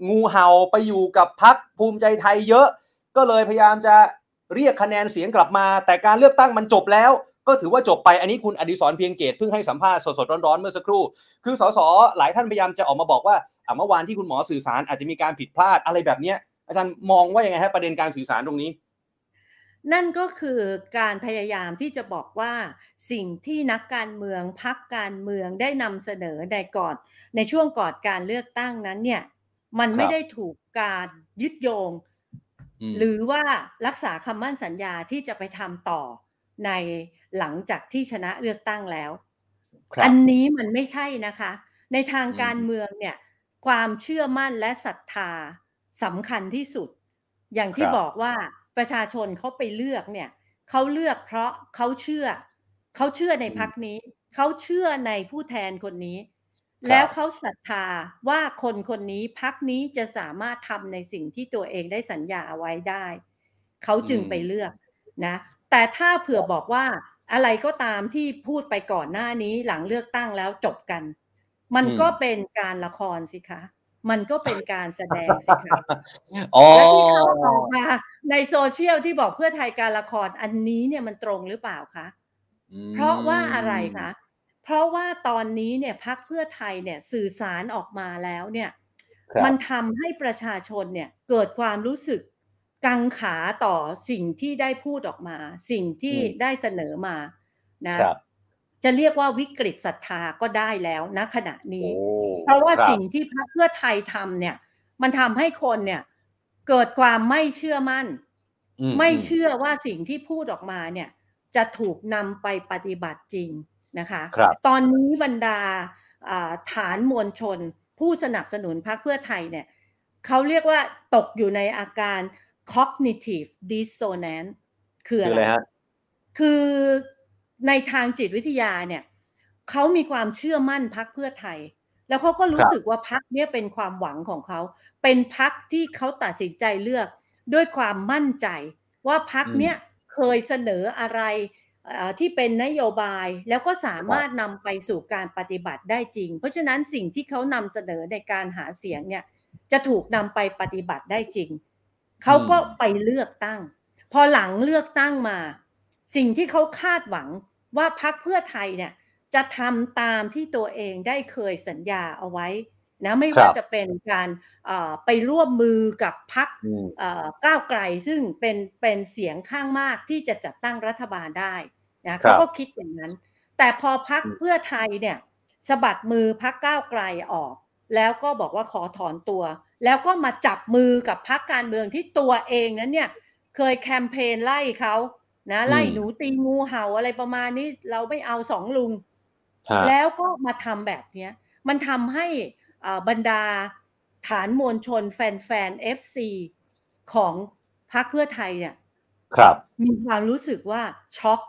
งูเห่าไปอยู่กับพักภูมิใจไทยเยอะ ก็เลยพยายามจะ เรียกคะแนนเสียงกลับมา แต่การเลือกตั้งมันจบแล้ว ก็ถือว่าจบไปอันนี้คุณอดิศรเพียงเกตเพิ่งให้สัมภาษณ์สดๆร้อนๆเมื่อสักครู่ คือสสหลายท่านพยายามจะออกมาบอกว่าเมื่อวานที่คุณหมอสื่อสารอาจจะมีการผิดพลาดอะไรแบบนี้อาจารย์มองว่ายังไงฮะประเด็นการสื่อสารตรงนี้ นั่นก็คือการพยายามที่จะบอกว่าสิ่งที่นักการเมืองพักการเมืองได้นำเสนอในก่อนในช่วงก่อนการเลือกตั้งนั้นเนี่ยมันไม่ได้ถูกการยึดโยง หรือว่ารักษาคำมั่นสัญญาที่จะไปทำต่อในหลังจากที่ชนะเลือกตั้งแล้ว อันนี้มันไม่ใช่นะคะ ในทางการเมืองเนี่ย ความเชื่อมั่นและศรัทธาสำคัญที่สุด อย่างที่บอกว่าประชาชนเขาไปเลือกเนี่ยเขาเลือกเพราะเขาเชื่อ เขาเชื่อในพักนี้ เขาเชื่อในผู้แทนคนนี้ แล้วเขาศรัทธาว่าคนคนนี้พักนี้จะสามารถทำในสิ่งที่ตัวเองได้สัญญาเอาไว้ได้ เขาจึงไปเลือกนะ แต่ถ้าเผื่อบอกว่าอะไรก็ตามที่พูดไปก่อนหน้านี้หลังเลือกตั้งแล้วจบกัน มันก็เป็นการละครสิคะมันก็เป็นการแสดงสิคะและที่เขาออกมาในโซเชียลที่บอกเพื่อไทยการละครอันนี้เนี่ยมันตรงหรือเปล่าคะ เพราะว่าอะไรคะ เพราะว่าตอนนี้เนี่ยพักเพื่อไทยเนี่ยสื่อสารออกมาแล้วเนี่ยมันทำให้ประชาชนเนี่ยเกิดความรู้สึกกังขาต่อสิ่งที่ได้พูดออกมา สิ่งที่ได้เสนอมานะจะเรียกว่าวิกฤตศรัทธาก็ได้แล้วณขณะนี้ เพราะว่าสิ่งที่พรรคเพื่อไทยทำเนี่ย มันทำให้คนเนี่ย เกิดความไม่เชื่อมั่น ไม่เชื่อว่าสิ่งที่พูดออกมาเนี่ย จะถูกนำไปปฏิบัติจริง นะคะคตอนนี้บรรดาฐานมวลชน ผู้สนับสนุนพรรคเพื่อไทยเนี่ยเขาเรียกว่าตกอยู่ในอาการ cognitive dissonance คืออะไรคือในทางจิตวิทยาเนี่ยเขามีความเชื่อมั่นพักเพื่อไทย แล้วเขาก็รู้สึกว่าพักเนี้ยเป็นความหวังของเขา เป็นพักที่เขาตัดสินใจเลือก ด้วยความมั่นใจ ว่าพักเนี้ยเคยเสนออะไร ที่เป็นนโยบายแล้วก็สามารถนำไปสู่การปฏิบัติได้จริง เพราะฉะนั้นสิ่งที่เขานำเสนอในการหาเสียงเนี่ยจะถูกนำไปปฏิบัติได้จริง เขาก็ไปเลือกตั้ง พอหลังเลือกตั้งมา สิ่งที่เขาคาดหวังว่าพักเพื่อไทยเนี่ยจะทำตามที่ตัวเองได้เคยสัญญาเอาไว้ นะไม่ว่าจะเป็นการไปร่วมมือกับพักก้าวไกลซึ่งเป็นเป็นเสียงข้างมากที่จะจัดตั้งรัฐบาลได้นะเขาก็คิดอย่างนั้น แต่พอพักเพื่อไทยเนี่ยสะบัดมือพรรคก้าวไกลออก แล้วก็บอกว่าขอถอนตัว แล้วก็มาจับมือกับพรรคการเมืองที่ตัวเองนั้นเนี่ยเคยแคมเปญไล่เขานะไล่หนูตีงูเห่าอะไรประมาณนี้เราไม่เอาสองลุง แล้วก็มาทำแบบเนี้ยมันทำให้ บรรดาฐานมวลชนแฟนๆ FC ของพรรคเพื่อไทยเนี่ยครับ มีความรู้สึกว่าช็อก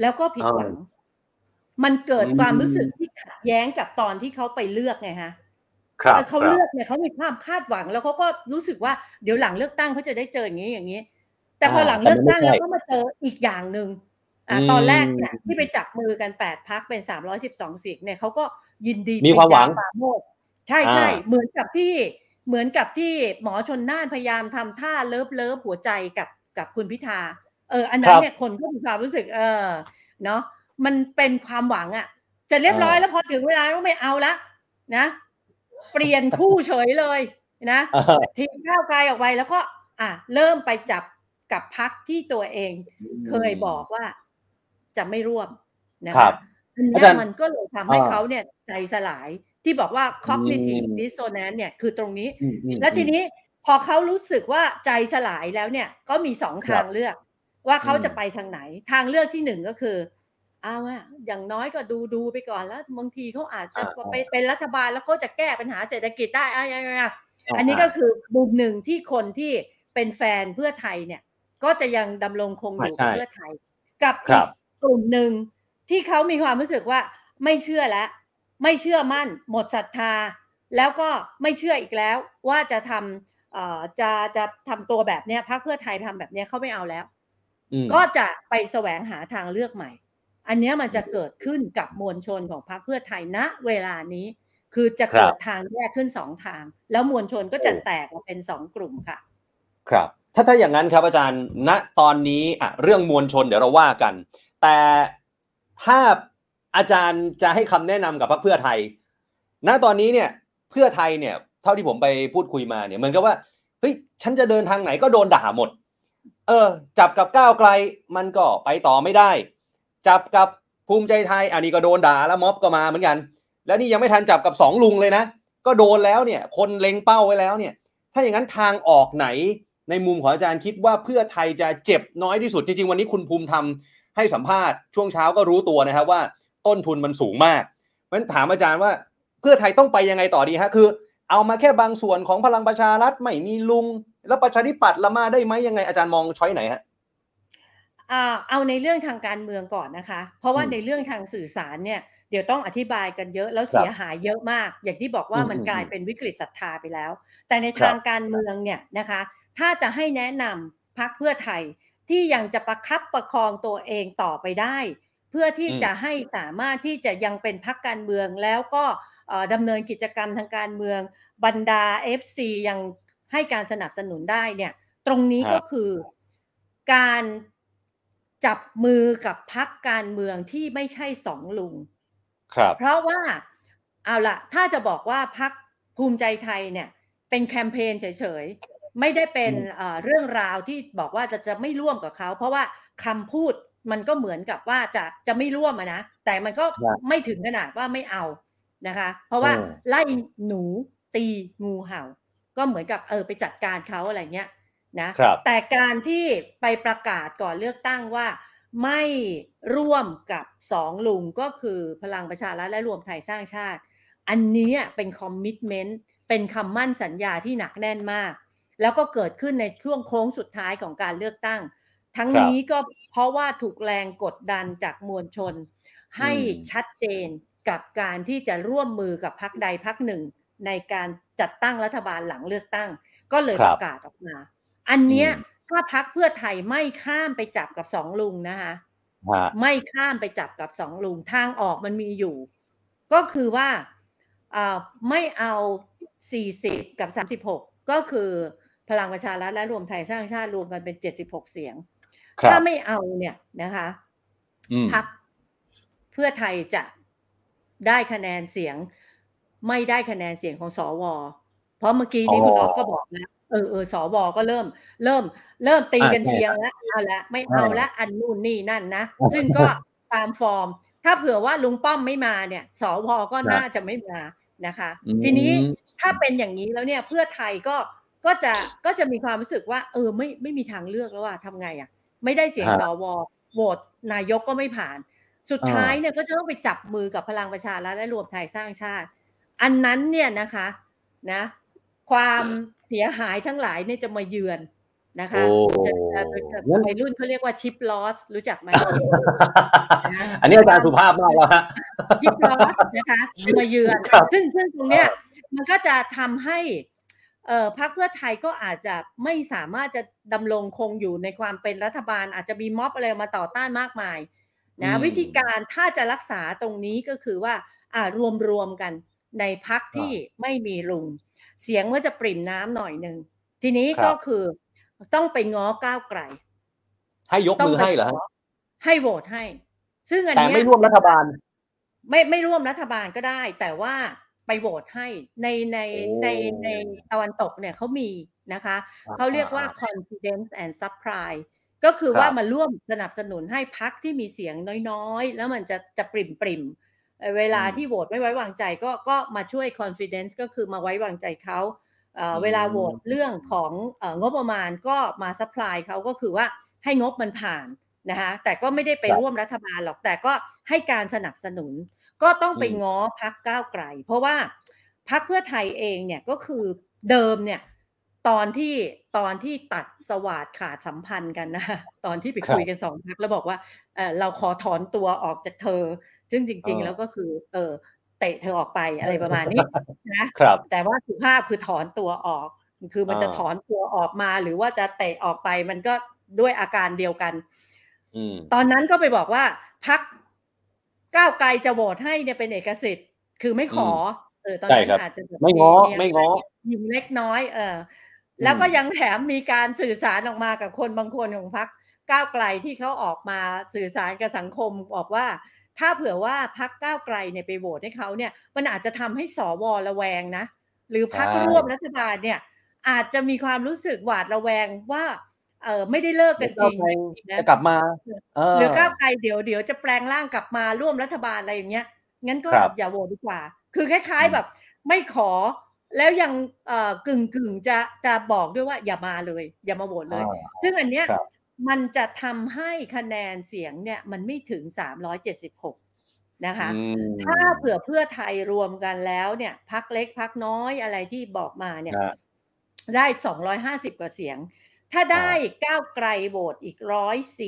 แล้วก็ผิดหวัง มันเกิดความรู้สึกที่ขัดแย้งกับตอนที่เขาไปเลือกไงฮะเขาเลือกเนี่ยเขามีความคาดหวังแล้วเขาก็รู้สึกว่าเดี๋ยวหลังเลือกตั้งเขาจะได้เจออย่างนี้อย่างนี้ แต่พอหลังเลือกตั้งแล้วก็มาเจออีกอย่างหนึ่งอ่าตอนแรกเนี่ยที่ไปจับมือกันแปดพรรคเป็นสามร้อยสิบสองเสียงเนี่ยเขาก็ยินดีมีความหวังหมด ใช่ใช่เหมือนกับที่เหมือนกับที่หมอชลน่านพยายามทำท่า love love หัวใจกับกับคุณพิธา เออ อันนั้นเนี่ยคนก็มีความรู้สึก เออ เนาะมันเป็นความหวังอะ จะเรียบร้อยแล้วพอถึงเวลาก็ไม่เอาละนะ เปลี่ยนคู่เฉยเลยนะทิ้งข้าวกายออกไปแล้วก็ อะเริ่มไปจับกับพักที่ตัวเอง เคยบอกว่าจะไม่ร่วมนะคะอันนี้มันก็เลยทำให้เขาเนี่ยใจสลาย ที่บอกว่า cognitive dissonance เนี่ยคือตรงนี้ แล้วทีนี้พอเขารู้สึกว่าใจสลายแล้วเนี่ยก็มีสองทางเลือก ว่าเขาจะไปทางไหน ทางเลือกที่หนึ่งก็คือเอาอะอย่างน้อยก็ดูดูไปก่อนแล้วบางทีเขาอาจจะไปเป็นรัฐบาลแล้วก็จะแก้ปัญหาเศรษฐกิจได้อะอันนี้ก็คือมุมหนึ่งที่คนที่เป็นแฟนเพื่อไทยเนี่ย ก็จะยังดำรงคงอยู่กับเพื่อไทย กับอีกกลุ่มหนึ่งที่เขามีความรู้สึกว่าไม่เชื่อแล้ว ไม่เชื่อมั่น หมดศรัทธา แล้วก็ไม่เชื่ออีกแล้วว่าจะทำจะจะทำตัวแบบนี้พรรคเพื่อไทยทำแบบนี้เขาไม่เอาแล้ว ก็จะไปแสวงหาทางเลือกใหม่ อันนี้มันจะเกิดขึ้นกับมวลชนของพรรคเพื่อไทยณเวลานี้ คือจะเกิดทางแยกขึ้นสองทาง แล้วมวลชนก็จะแตกออกเป็นสองกลุ่มค่ะ ครับ ถ้าถ้าอย่างนั้นครับอาจารย์ณตอนนี้อะเรื่องมวลชนเดี๋ยวเราว่ากัน แต่ถ้า อาจารย์จะให้คำแนะนำกับพรรคเพื่อไทย ณตอนนี้เนี่ยเพื่อไทยเนี่ยเท่าที่ผมไปพูดคุยมาเนี่ยเหมือนกับว่าเฮ้ยฉันจะเดินทางไหนก็โดนด่าหมด เออ จับกับก้าวไกลมันก็ไปต่อไม่ได้ จับกับภูมิใจไทยอันนี้ก็โดนด่าแล้วม็อบก็มาเหมือนกัน แล้วนี่ยังไม่ทันจับกับสองลุงเลยนะ ก็โดนแล้วเนี่ย คนเล็งเป้าไว้แล้วเนี่ย ถ้าอย่างนั้นทางออกไหนในมุมของอาจารย์คิดว่าเพื่อไทยจะเจ็บน้อยที่สุดจริงๆวันนี้คุณภูมิธรรมให้สัมภาษณ์ช่วงเช้าก็รู้ตัวนะครับว่า ต้นทุนมันสูงมากเพราะฉะนั้นถามอาจารย์ว่าเพื่อไทยต้องไปยังไงต่อดีฮะคือเอามาแค่บางส่วนของพลังประชารัฐไม่มีลุง แล้วประชาธิปัตย์ละมาได้ไหมยังไงอาจารย์มองช้อยไหนฮะอ่าเอาในเรื่องทางการเมืองก่อนนะคะ เพราะว่าอืมในเรื่องทางสื่อสารเนี่ยเดี๋ยวต้องอธิบายกันเยอะแล้วครับเสียหายเยอะมาก อย่างที่บอกว่าอืมมันอืมกลายเป็นวิกฤตศรัทธาไปแล้ว แต่ในครับทางการเมืองเนี่ยนะคะ ถ้าจะให้แนะนำพักเพื่อไทยที่ยังจะประคับประคองตัวเองต่อไปได้เพื่อที่จะให้สามารถที่จะยังเป็นพักการเมือง แล้วก็เอ่อดำเนินกิจกรรมทางการเมือง บรรดา FC ยังให้การสนับสนุนได้เนี่ย ตรงนี้ครับก็คือการจับมือกับพักการเมืองที่ไม่ใช่สองลุง ครับ เพราะว่าเอาละถ้าจะบอกว่าพักภูมิใจไทยเนี่ย เป็นแคมเปญเฉยๆ ไม่ได้เป็นอืมเอ่อเรื่องราวที่บอกว่าจะจะไม่ร่วมกับเขา เพราะว่าคำพูด มันก็เหมือนกับว่าจะจะไม่ร่วมอะนะแต่มันก็ไม่ถึงขนาดว่าไม่เอานะคะ เพราะว่าอืมไล่หนูตีงูเห่า ก็เหมือนกับเออไปจัดการเขาอะไรเงี้ยนะครับแต่การที่ไปประกาศก่อนเลือกตั้งว่าไม่ร่วมกับสองลุงก็คือพลังประชารัฐและรวมไทยสร้างชาติ อันเนี้ยเป็นคอมมิชเมนต์เป็นคำมั่นสัญญาที่หนักแน่นมาก แล้วก็เกิดขึ้นในช่วงโค้งสุดท้ายของการเลือกตั้ง ทั้งครับนี้ก็เพราะว่าถูกแรงกดดันจากมวลชน ให้อืมชัดเจนกับการที่จะร่วมมือกับพักใดพักหนึ่ง ในการจัดตั้งรัฐบาลหลังเลือกตั้ง ก็เลยครัปบระกาศออกมา อันเนี้ยอืมถ้าพักเพื่อไทยไม่ข้ามไปจับกับสองลุงนะคะฮะไม่ข้ามไปจับกับสองลุงทางออกมันมีอยู่ ก็คือว่าอ่าไม่เอา 40 กับ 36 ก็คือพลังประชารัฐและรวมไทยสร้างชาติรวมกันเป็น 76 เสียงครับ ถ้าไม่เอาเนี่ยนะคะอืมพักเพื่อไทยจะได้คะแนนเสียง ไม่ได้คะแนนเสียงของสวเพราะเมื่อกี้นี้อ๋อคุณอ๊อฟก็บอกแล้วเออเออสวก็เริ่ม เริ่ม เริ่มตีกันอ่าใช่เชียงแล้วเอาละไม่เอาอ่าละอันนู่นนี่นั่นนะซึ่งก็ตามฟอร์ม ถ้าเผื่อว่าลุงป้อมไม่มาเนี่ยสวก็น่าจะไม่มานะคะอืมทีนี้ถ้าเป็นอย่างนี้แล้วเนี่ยเพื่อไทยก็ก็จะก็จะมีความรู้สึกว่า เออไม่ไม่มีทางเลือกแล้วว่าทำไงอะ ไม่ได้เสียงฮะสวโหวตนายกก็ไม่ผ่าน สุดอ่าท้ายเนี่ยก็จะต้องไปจับมือกับพลังประชารัฐและรวมไทยสร้างชาติ อันนั้นเนี่ยนะคะนะ ความเสียหายทั้งหลายเนี่ยจะมาเยือนนะคะโอ้จะจะจะงั้นวัยรุ่นเขาเรียกว่าชิปลอสรู้จักไหมอันนี้อาจารย์สุภาพมากแล้วฮะชิปลอสนะคะมาเยือนครับซึ่งซึ่งตรงเนี้ยมันก็จะทำให้เอ่อ พรรคเพื่อไทยก็อาจจะไม่สามารถจะดำรงคงอยู่ในความเป็นรัฐบาล อาจจะมีม็อบอะไรมาต่อต้านมากมายนะอืมวิธีการถ้าจะรักษาตรงนี้ก็คือว่าอ่ารวมรวมๆกันในพักที่ไม่มีลุง เสียงก็จะปริ่มน้ำหน่อยหนึ่งทีนี้ครับก็คือต้องไปง้อก้าวไกล ให้ยกมือให้เหรอฮะให้โหวตให้ ซึ่งอันแต่เนี้ยไม่ร่วมรัฐบาล ไม่ไม่ร่วมรัฐบาลก็ได้ แต่ว่า ไปโหวตให้ในในโอ้ในในตะวันตกเนี่ยเขามีนะคะอ่าเขาเรียกว่า confidence and supply ก็คือครับว่ามาร่วมสนับสนุนให้พักที่มีเสียงน้อยๆ แล้วมันจะจะปริ่มปริมๆเอ่อเวลาอืมที่โหวตไม่ไว้วางใจก็ก็มาช่วย confidence ก็คือมาไว้วางใจเขาเอ่ออมเวลาโหวตเรื่องของเอ่องบประมาณก็มา supply เขาก็คือว่าให้งบมันผ่านนะคะแต่ก็ไม่ได้ไปครับร่วมรัฐบาลหรอกแต่ก็ให้การสนับสนุน ก็ต้องไปอืมง้อพักก้าวไกล เพราะว่าพักเพื่อไทยเองเนี่ยก็คือเดิมเนี่ยตอนที่ตอนที่ตัดสวาดขาดสัมพันธ์กันนะตอนที่ไปครับคุยกันสองพักแล้วบอกว่าเออเราขอถอนตัวออกจากเธอ ซึ่งจริงเอๆอแล้วก็คือ เออเตะเธอออกไปอะไรประมาณนี้นะครับแต่ว่าสุภาพคือถอนตัวออก คือมันจะอ่าถอนตัวออกมา หรือว่าจะเตะออกไปมันก็ด้วยอาการเดียวกันอืมตอนนั้นก็ไปบอกว่าพัก ก้าวไกลจะโหวตให้เนี่ยเป็นเอกสิทธิ์ คือไม่ขอ เออตอนนั้นใช่ครับอาจจะแบบไม่ง้อมีไม่ง้อยิงเล็กน้อย เออ แล้วก็อืมยังแถมมีการสื่อสารออกมากับคนบางคนของพักก้าวไกลที่เขาออกมาสื่อสารกับสังคมบอกว่า ถ้าเผื่อว่าพักก้าวไกลเนี่ยไปโหวตให้เขาเนี่ย มันอาจจะทำให้สวระแวงนะหรือพักใช่ร่วมรัฐบาลเนี่ย อาจจะมีความรู้สึกหวาดระแวงว่า เออไม่ได้เลิกกันจริงก้าวไกลนะจะกลับมาเออหรือก้าวไกลเดี๋ยวเดี๋ยวจะแปลงร่างกลับมาร่วมรัฐบาลอะไรอย่างเงี้ยงั้นก็ครับอย่าโหวตดีกว่า คือคล้ายอืมๆแบบ ไม่ขอแล้วยังเอ่อกึ่งกึ่งๆจะจะบอกด้วยว่าอย่ามาเลย อย่ามาโหวตเลยอ่าซึ่งอันเนี้ยครับมันจะทำให้คะแนนเสียงเนี่ยมันไม่ถึง 376 นะคะอืมถ้าเผื่อเพื่อไทยรวมกันแล้วเนี่ยพักเล็กพักน้อยอะไรที่บอกมาเนี่ยฮะได้ 250 กว่าเสียง ถ้าได้ก้าวไกลโหวตอีก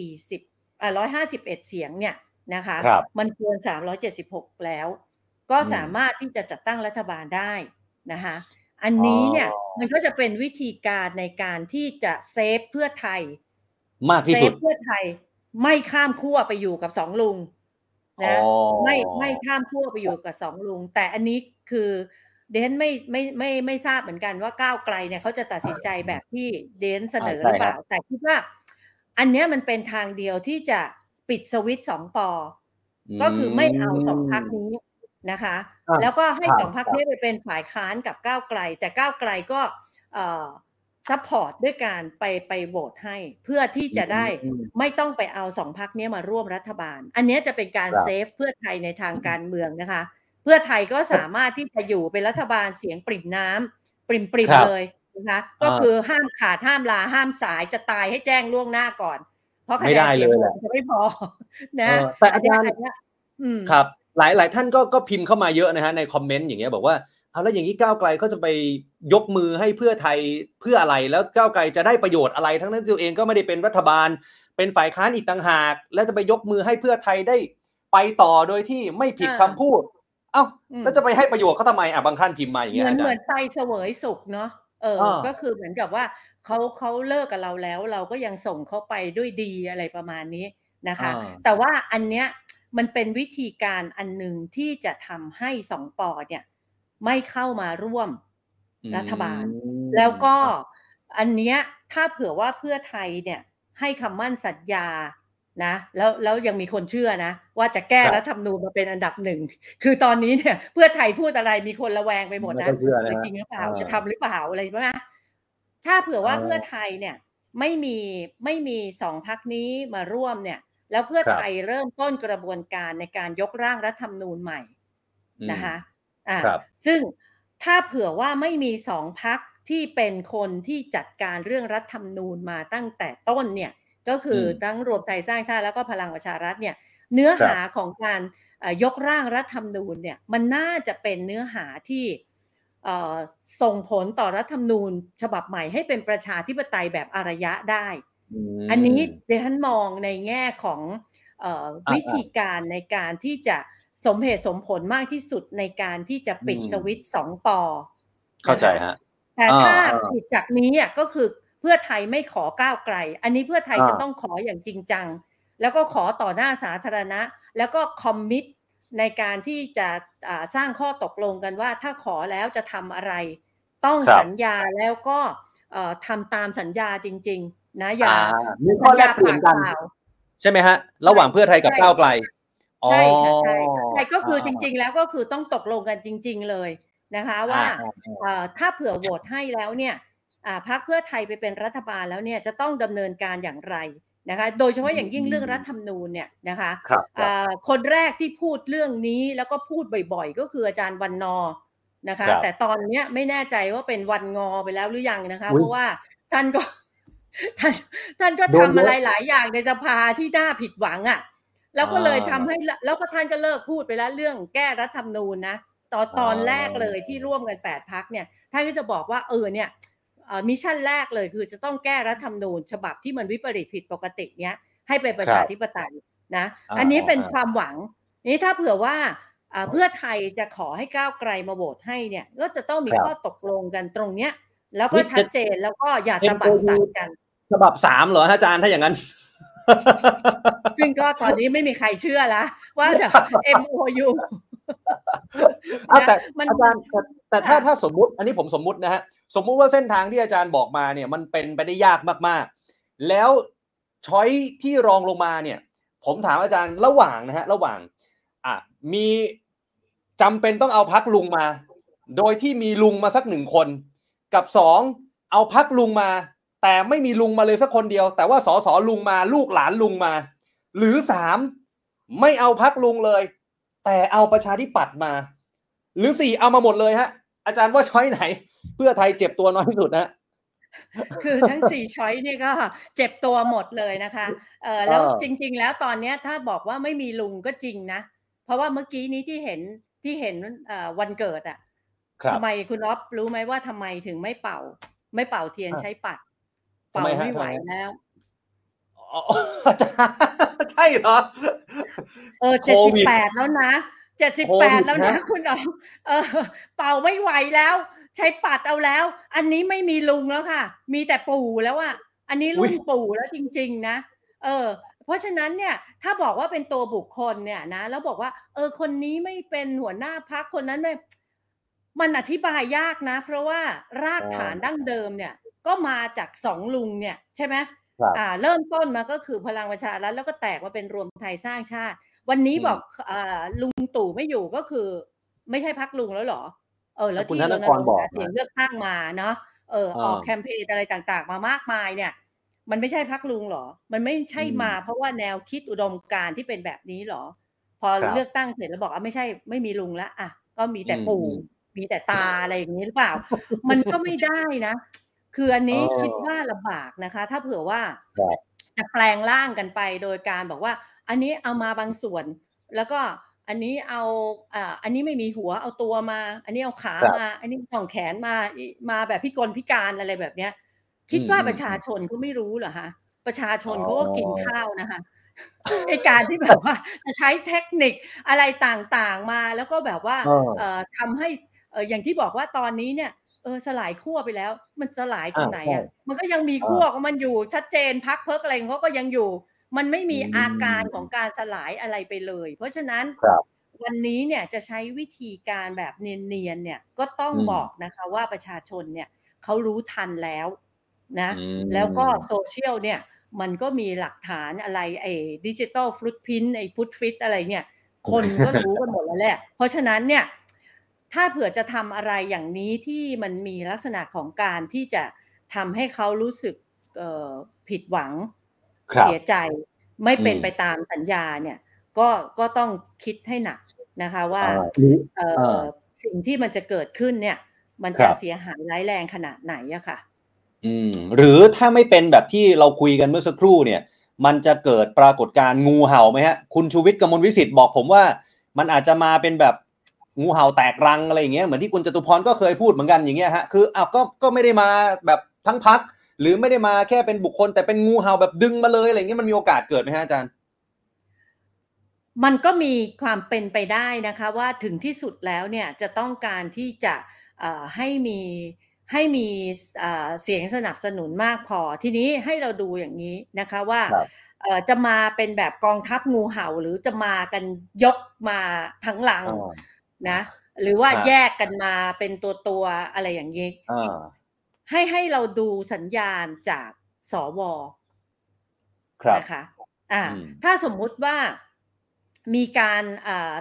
140อ่า151เสียงเนี่ยนะคะครับมันเกิน376แล้ว ก็อืมสามารถที่จะจัดตั้งรัฐบาลได้นะคะอันนี้เนี่ยอ๋อมันก็จะเป็นวิธีการในการที่จะเซฟเพื่อไทย มากที่เซสุฟดเพื่อไทย ไม่ข้ามขั้วไปอยู่กับสองลุงนะอ๋อไม่ไม่ข้ามขั้วไปอยู่กับสองลุง แต่อันนี้คือ เดนไม่ไม่ไม่ไม่ทราบเหมือนกันว่าก้าวไกลเนี่ยเขาจะตัดสินใจแบบที่เดนเสนอหรือเปล่า แต่คิดว่า อันเนี้ยมันเป็นทางเดียวที่จะปิดสวิตช์สองปอ ก็คือไม่เอาสองพรรคนี้นะคะอะแล้วก็ให้ครับสองพรรคนี้ไปเป็นฝ่ายค้านกับก้าวไกล แต่ก้าวไกลก็เอ่อ support ด้วยการไปไปโหวตให้เพื่อที่จะได้อืมไม่ต้องไปเอาสองพรรคนี้มาร่วมรัฐบาล อันเนี้ยจะเป็นการครับเซฟเพื่อไทยในทางการเมืองนะคะเพื่อไทยก็สามารถที่จะอยู่เป็นรัฐบาลเสียงปริ่มน้ำปริ่มปริมครับเลยนะคะก็อ่าคือห้ามขาดห้ามลาห้ามสายจะตายให้แจ้งล่วงหน้าก่อน เพราะคะไม่แนได้นเสียงเลยโหวแหละตจะไม่พอนะเออแต่อาจารย์นเนี้ยอืมครับหลายหลายท่านก็ก็พิมพ์เข้ามาเยอะนะฮะในคอมเมนต์อย่างเงี้ยบอกว่าเอาแล้วอย่างนี้ก้าวไกลเขาจะไปยกมือให้เพื่อไทยเพื่ออะไรแล้วก้าวไกลจะได้ประโยชน์อะไร ทั้งนั้นที่ตัวเองก็ไม่ได้เป็นรัฐบาล เป็นฝ่ายค้านอีกต่างหาก แล้วจะไปยกมือให้เพื่อไทยได้ไปต่อโดยที่ไม่ผิดอ่าคำพูดเอ้าอืมแล้วจะไปให้ประโยชน์เขาทำไมอะบางท่านพิมพ์มาอย่างเหเงี้ยมือนอาจารเหมือนย์ไตเสวยสุขเนาะเอออ่าก็คือเหมือนกับว่าเขาเขาเลิกกับเราแล้ว เราก็ยังส่งเขาไปด้วยดีอะไรประมาณนี้นะคะอ่าแต่ว่าอันเนี้ยมันเป็นวิธีการอันหนึ่งที่จะทำให้สองปอเนี่ย ไม่เข้ามาร่วมรัฐบาลอืมแล้วก็อันเนี้ยถ้าเผื่อว่าเพื่อไทยเนี่ย ให้คำมั่นสัญญา นะแล้วแล้วยังมีคนเชื่อนะ ว่าจะแก้รัฐธรรมนูญมาเป็นอันดับหนึ่ง คือตอนนี้เนี่ยเพื่อไทยพูดอะไรมีคนระแวงไปหมดไม่นะค่อยเชื่อนะจะฮะจริงหรือเปล่าอ่าจะทำหรือเปล่าอะไรใช่ไหมถ้าเผื่อว่าอ่าเพื่อไทยเนี่ยไม่มีไม่มีสองพักนี้มาร่วมเนี่ย แล้วเพื่อครับไทยเริ่มต้นกระบวนการในการยกร่างรัฐธรรมนูญใหม่อืมนะคะอ่าครับซึ่งถ้าเผื่อว่าไม่มีสองพักที่เป็นคนที่จัดการเรื่องรัฐธรรมนูญมาตั้งแต่ต้นเนี่ย ก็คืออมทั้งรวมไทยสร้างชาติแล้วก็พลังประชารัฐเนี่ยเนื้อหาของการเอ่อยกร่างรัฐธรรมนูญเนี่ยมันน่าจะเป็นเนื้อหาที่เอ่อส่งผลต่อรัฐธรรมนูญ ฉบับใหม่ให้เป็นประชาธิปไตยแบบอารยะได้มอันนี้เดยวฉันมองในแง่ของเอออ่าวิธีการในการที่จะสมเหตุสมผลมากที่สุดในการที่จะปิดอืมสวิตช์สองปอ เข้าใจฮะ แต่อ่าถ้าอ่าผิดจากนี้อะก็คือ เพื่อไทยไม่ขอก้าวไกล อันนี้เพื่อไทยอ่าจะต้องขออย่างจริงจัง แล้วก็ขอต่อหน้าสาธารณะ แล้วก็คอมมิตในการที่จะอ่าสร้างข้อตกลงกันว่า ถ้าขอแล้วจะทำอะไร ต้องครับสัญญาแล้วก็เอ่อทำตามสัญญาจริง ๆ นะอย่าอ่ามีข้อแลกเปลี่ยนกันสัญญาปากเปล่าใช่ไหมฮะ ระหว่างเพื่อไทยกับใช่ก้าวไกลอ๋อใช่ค่ะใช่ค่ะใช่ก็คือจาริง ๆ แล้วก็คือต้องตกลงกันจริง ๆ เลยนะคะว่าอ่อ่าเอ่อถ้าเผื่อโหวตให้แล้วเนี่ยอ่า พรรคเพื่อไทยไปเป็นรัฐบาลแล้วเนี่ยจะต้องดำเนินการอย่างไรนะคะโดยเฉพาะอย่างยิ่งเรื่องรัฐธรรมนูญเนี่ยนะคะครับครับอ่าคนแรกที่พูดเรื่องนี้แล้วก็พูดบ่อยๆ ก็คืออาจารย์วันนอร์นะคะครับแต่ตอนเนี้ยไม่แน่ใจว่าเป็นวันงอไปแล้วหรือยังนะคะอุ๊ยเพราะว่าท่านก็ท่านท่านก็โดนทำเยอะอะไรหลายอย่างในสภาที่น่าผิดหวังอะแล้วก็เลยอ่าทำให้ละแล้วก็ท่านก็เลิกพูดไปแล้วเรื่องแก้รัฐธรรมนูญนะตอนตอนอ๋อแรกเลยที่ร่วมกันแปดพรรคเนี่ยท่านก็จะบอกว่าเออเนี่ยเอ่อ mission แรกเลยคือจะต้องแก้รัฐธรรมนูญฉบับที่มันวิปริตผิดปกติเนี้ยให้เป็นประชาธิปไตยนะอ่าอันนี้เป็นอ่าความหวัง นี้ถ้าเผื่อว่าอ่าเพื่อไทยจะขอให้ก้าวไกลมาโหวตให้เนี่ย ก็จะต้องมีครับข้อตกลงกันตรงเนี้ย แล้วก็นี่จะชัดเจนแล้วก็อย่าตะบัด MOU สัตว์กัน ฉบับสามเหรอฮะอาจารย์ถ้าอย่างนั้น ซึ่งก็ตอนนี้ไม่มีใครเชื่อแล้วว่าจะ MOU เอาแต่มันอาจารย์ แต่แต่ถ้าค่ะถ้าสมมุติอันนี้ผมสมมุตินะฮะสมมุติว่าเส้นทางที่อาจารย์บอกมาเนี่ยมันเป็นไปได้ยากมากๆ แล้วช้อยที่รองลงมาเนี่ย ผมถามอาจารย์ระหว่างนะฮะระหว่างอะมีจำเป็นต้องเอาพักลุงมา โดยที่มีลุงมาสักหนึ่งคน กับสองเอาพักลุงมา แต่ไม่มีลุงมาเลยสักคนเดียว แต่ว่าสอสอลุงมาลูกหลานลุงมา หรือสามไม่เอาพักลุงเลย แต่เอาประชาธิปัตย์มา หรือสี่เอามาหมดเลยฮะ อาจารย์ว่าช้อยไหน เพื่อไทยเจ็บตัวน้อยที่สุดนะคือทั้งสี่ช้อยนี่ก็เจ็บตัวหมดเลยนะคะเออแล้วเออจริง ๆ แล้วตอนเนี้ยถ้าบอกว่าไม่มีลุงก็จริงนะ เพราะว่าเมื่อกี้นี้ที่เห็นที่เห็นเอ่อวันเกิดอะครับทำไมคุณอ๊อฟรู้ไหมว่าทำไมถึงไม่เป่า ไม่เป่าเทียนอะใช้ปัดทำเป่าไมฮะไม่ไหวทำไมแล้วอ๋ออาจารย์ใช่เหรอ เออโคเจ็ดสิบวิดแปดแล้วนะ เจ็ดสิบโคแปวิดดแล้วนะนะคุณอ๋อมเออ เป่าไม่ไหวแล้ว ใช้ปัดเอาแล้ว อันนี้ไม่มีลุงแล้วค่ะ มีแต่ปู่แล้วอะอันนี้รุ่นปู่แล้วจริง ๆ นะ เออ เพราะฉะนั้นเนี่ย ถ้าบอกว่าเป็นตัวบุคคลเนี่ยนะ แล้วบอกว่า เออ คนนี้ไม่เป็นหัวหน้าพักคนนั้นไม่ มันอธิบายยากนะ เพราะว่ารากฐานดั้งเดิมเนี่ย ก็มาจากสองลุงเนี่ย ใช่ไหมครับอ่า เริ่มต้นมาก็คือพลังประชารัฐแล้วก็แตกมาเป็นรวมไทยสร้างชาติ วันนี้อืมบอกอ่าลุงตู่ไม่อยู่ก็คือ ไม่ใช่พักลุงแล้วเหรอ เออ แล้วคุณที่ธรนณกรรงค์บอกหาเสียงมาเลือกตั้งมาเนาะเอออ่าออกแคมเปญอะไรต่างๆ มามากมายเนี่ย มันไม่ใช่พักลุงเหรอ มันไม่ใช่อืมมาเพราะว่าแนวคิดอุดมการณ์ที่เป็นแบบนี้เหรอ พอครับเลือกตั้งเสร็จแล้วบอกอะไม่ใช่ไม่มีลุงละอะก็มีแต่อืมปู่อืมมีแต่ตาอะไรอย่างนี้หรือเปล่า มันก็ไม่ได้นะ คืออันนี้เออคิดว่าลำบากนะคะ ถ้าเผื่อว่าครับจะแปลงร่างกันไปโดยการบอกว่า อันนี้เอามาบางส่วน แล้วก็อันนี้เอาอ่าอันนี้ไม่มีหัวเอาตัวมา อันนี้เอาขาครับมา อันนี้ส่องแขนมาอีมาแบบพิกลพิการอะไรแบบเนี้ย คิดว่าอืมประชาชนเขาไม่รู้เหรอคะประชาชนอ๋อเขาก็กินข้าวนะคะไอการที่แบบว่าจะใช้เทคนิคอะไรต่างๆมาแล้วก็แบบว่าเออเอ่อทำให้เอ่ออย่างที่บอกว่าตอนนี้เนี่ยเออสลายขั้วไปแล้ว มันสลายตรงอ่าไหนใช่อะมันก็ยังมีขั้วของมันอยู่ชัดเจนพักเพิกอะไรของเขาก็ยังอยู่ มันไม่มีอืมอาการของการสลายอะไรไปเลย เพราะฉะนั้นครับวันนี้เนี่ยจะใช้วิธีการแบบเเนียนๆเนี่ยก็ต้องอืมบอกนะคะว่าประชาชนเนี่ยเขารู้ทันแล้วนะอืมแล้วก็โซเชียลเนี่ยมันก็มีหลักฐานอะไรไอ้ digital footprint ไอ้ footprint อะไรเนี่ย คนก็รู้กันหมดแล้วแหละ เพราะฉะนั้นเนี่ยถ้าเผื่อจะทำอะไรอย่างนี้ที่มันมีลักษณะของการที่จะทำให้เขารู้สึกเอ่อผิดหวังครับ เสียใจไม่เป็นอืมไปตามสัญญาเนี่ยก็ก็ต้องคิดให้หนักนะคะว่าอ่าหรือเอ่อเออสิ่งที่มันจะเกิดขึ้นเนี่ย มันครัจะบเสียหายร้ายแรงขนาดไหนอะค่ะ อืม หรือถ้าไม่เป็นแบบที่เราคุยกันเมื่อสักครู่เนี่ย มันจะเกิดปรากฏการณ์งูเห่าไหมฮะ คุณชูวิทย์กมลวิสิทธิ์บอกผมว่า มันอาจจะมาเป็นแบบงูเห่าแตกรังอะไรอย่างเงี้ยเหมือนที่คุณจตุพรก็เคยพูดเหมือนกันอย่างเงี้ยฮะคืออ้าวก็ก็ไม่ได้มาแบบ ทั้งพัก หรือไม่ได้มาแค่เป็นบุคคล แต่เป็นงูเห่าแบบดึงมาเลยอะไรเงี้ยมันมีโอกาสเกิดไหมฮะอาจารย์ มันก็มีความเป็นไปได้นะคะว่าถึงที่สุดแล้วเนี่ยจะต้องการที่จะเอ่อให้มีให้มีเอ่อเสียงสนับสนุนมากพอ ทีนี้ให้เราดูอย่างนี้นะคะว่าครับเอ่อจะมาเป็นแบบกองทัพงูเห่าหรือจะมากันยกมาทั้งหลังอ่านะ หรือว่าครับแยกกันมาเป็นตัวตัวๆอะไรอย่างนี้อ่า ให้ให้เราดูสัญญาณจากสวครับนะคะอ่าอืมถ้าสมมุติว่ามีการอ่า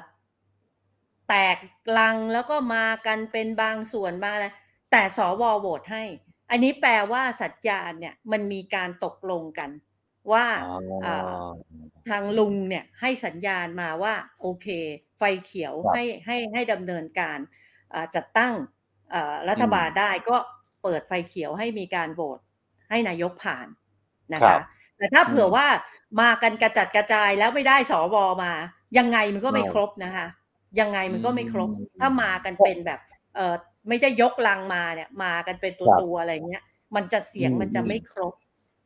แตกลังแล้วก็มากันเป็นบางส่วนบางอะไรแต่สวโหวตให้ อันนี้แปลว่าสัญญาณเนี่ยมันมีการตกลงกัน ว่าอ๋ออ่าทางลุงเนี่ยให้สัญญาณมาว่าโอเค ไฟเขียวครับให้ให้ให้ดำเนินการอ่าจัดตั้งอ่ารัฐบาลอืมได้ก็ เปิดไฟเขียวให้มีการโหวตให้นายกผ่านนะครัคะบแต่ถ้าเผื่ออมว่ามากันกระจัดกระจายแล้วไม่ได้สวมา ยังไงมันก็ไม่ไม่ครบนะคะ ยังไงมันก็ไม่ครบอืมถ้ามากันเป็นแบบเออไม่ได้ยกลังมาเนี่ย มากันเป็นตัวครับตัวอะไรเงี้ย มันจะเสียงอืมมันจะอืมไม่ครบ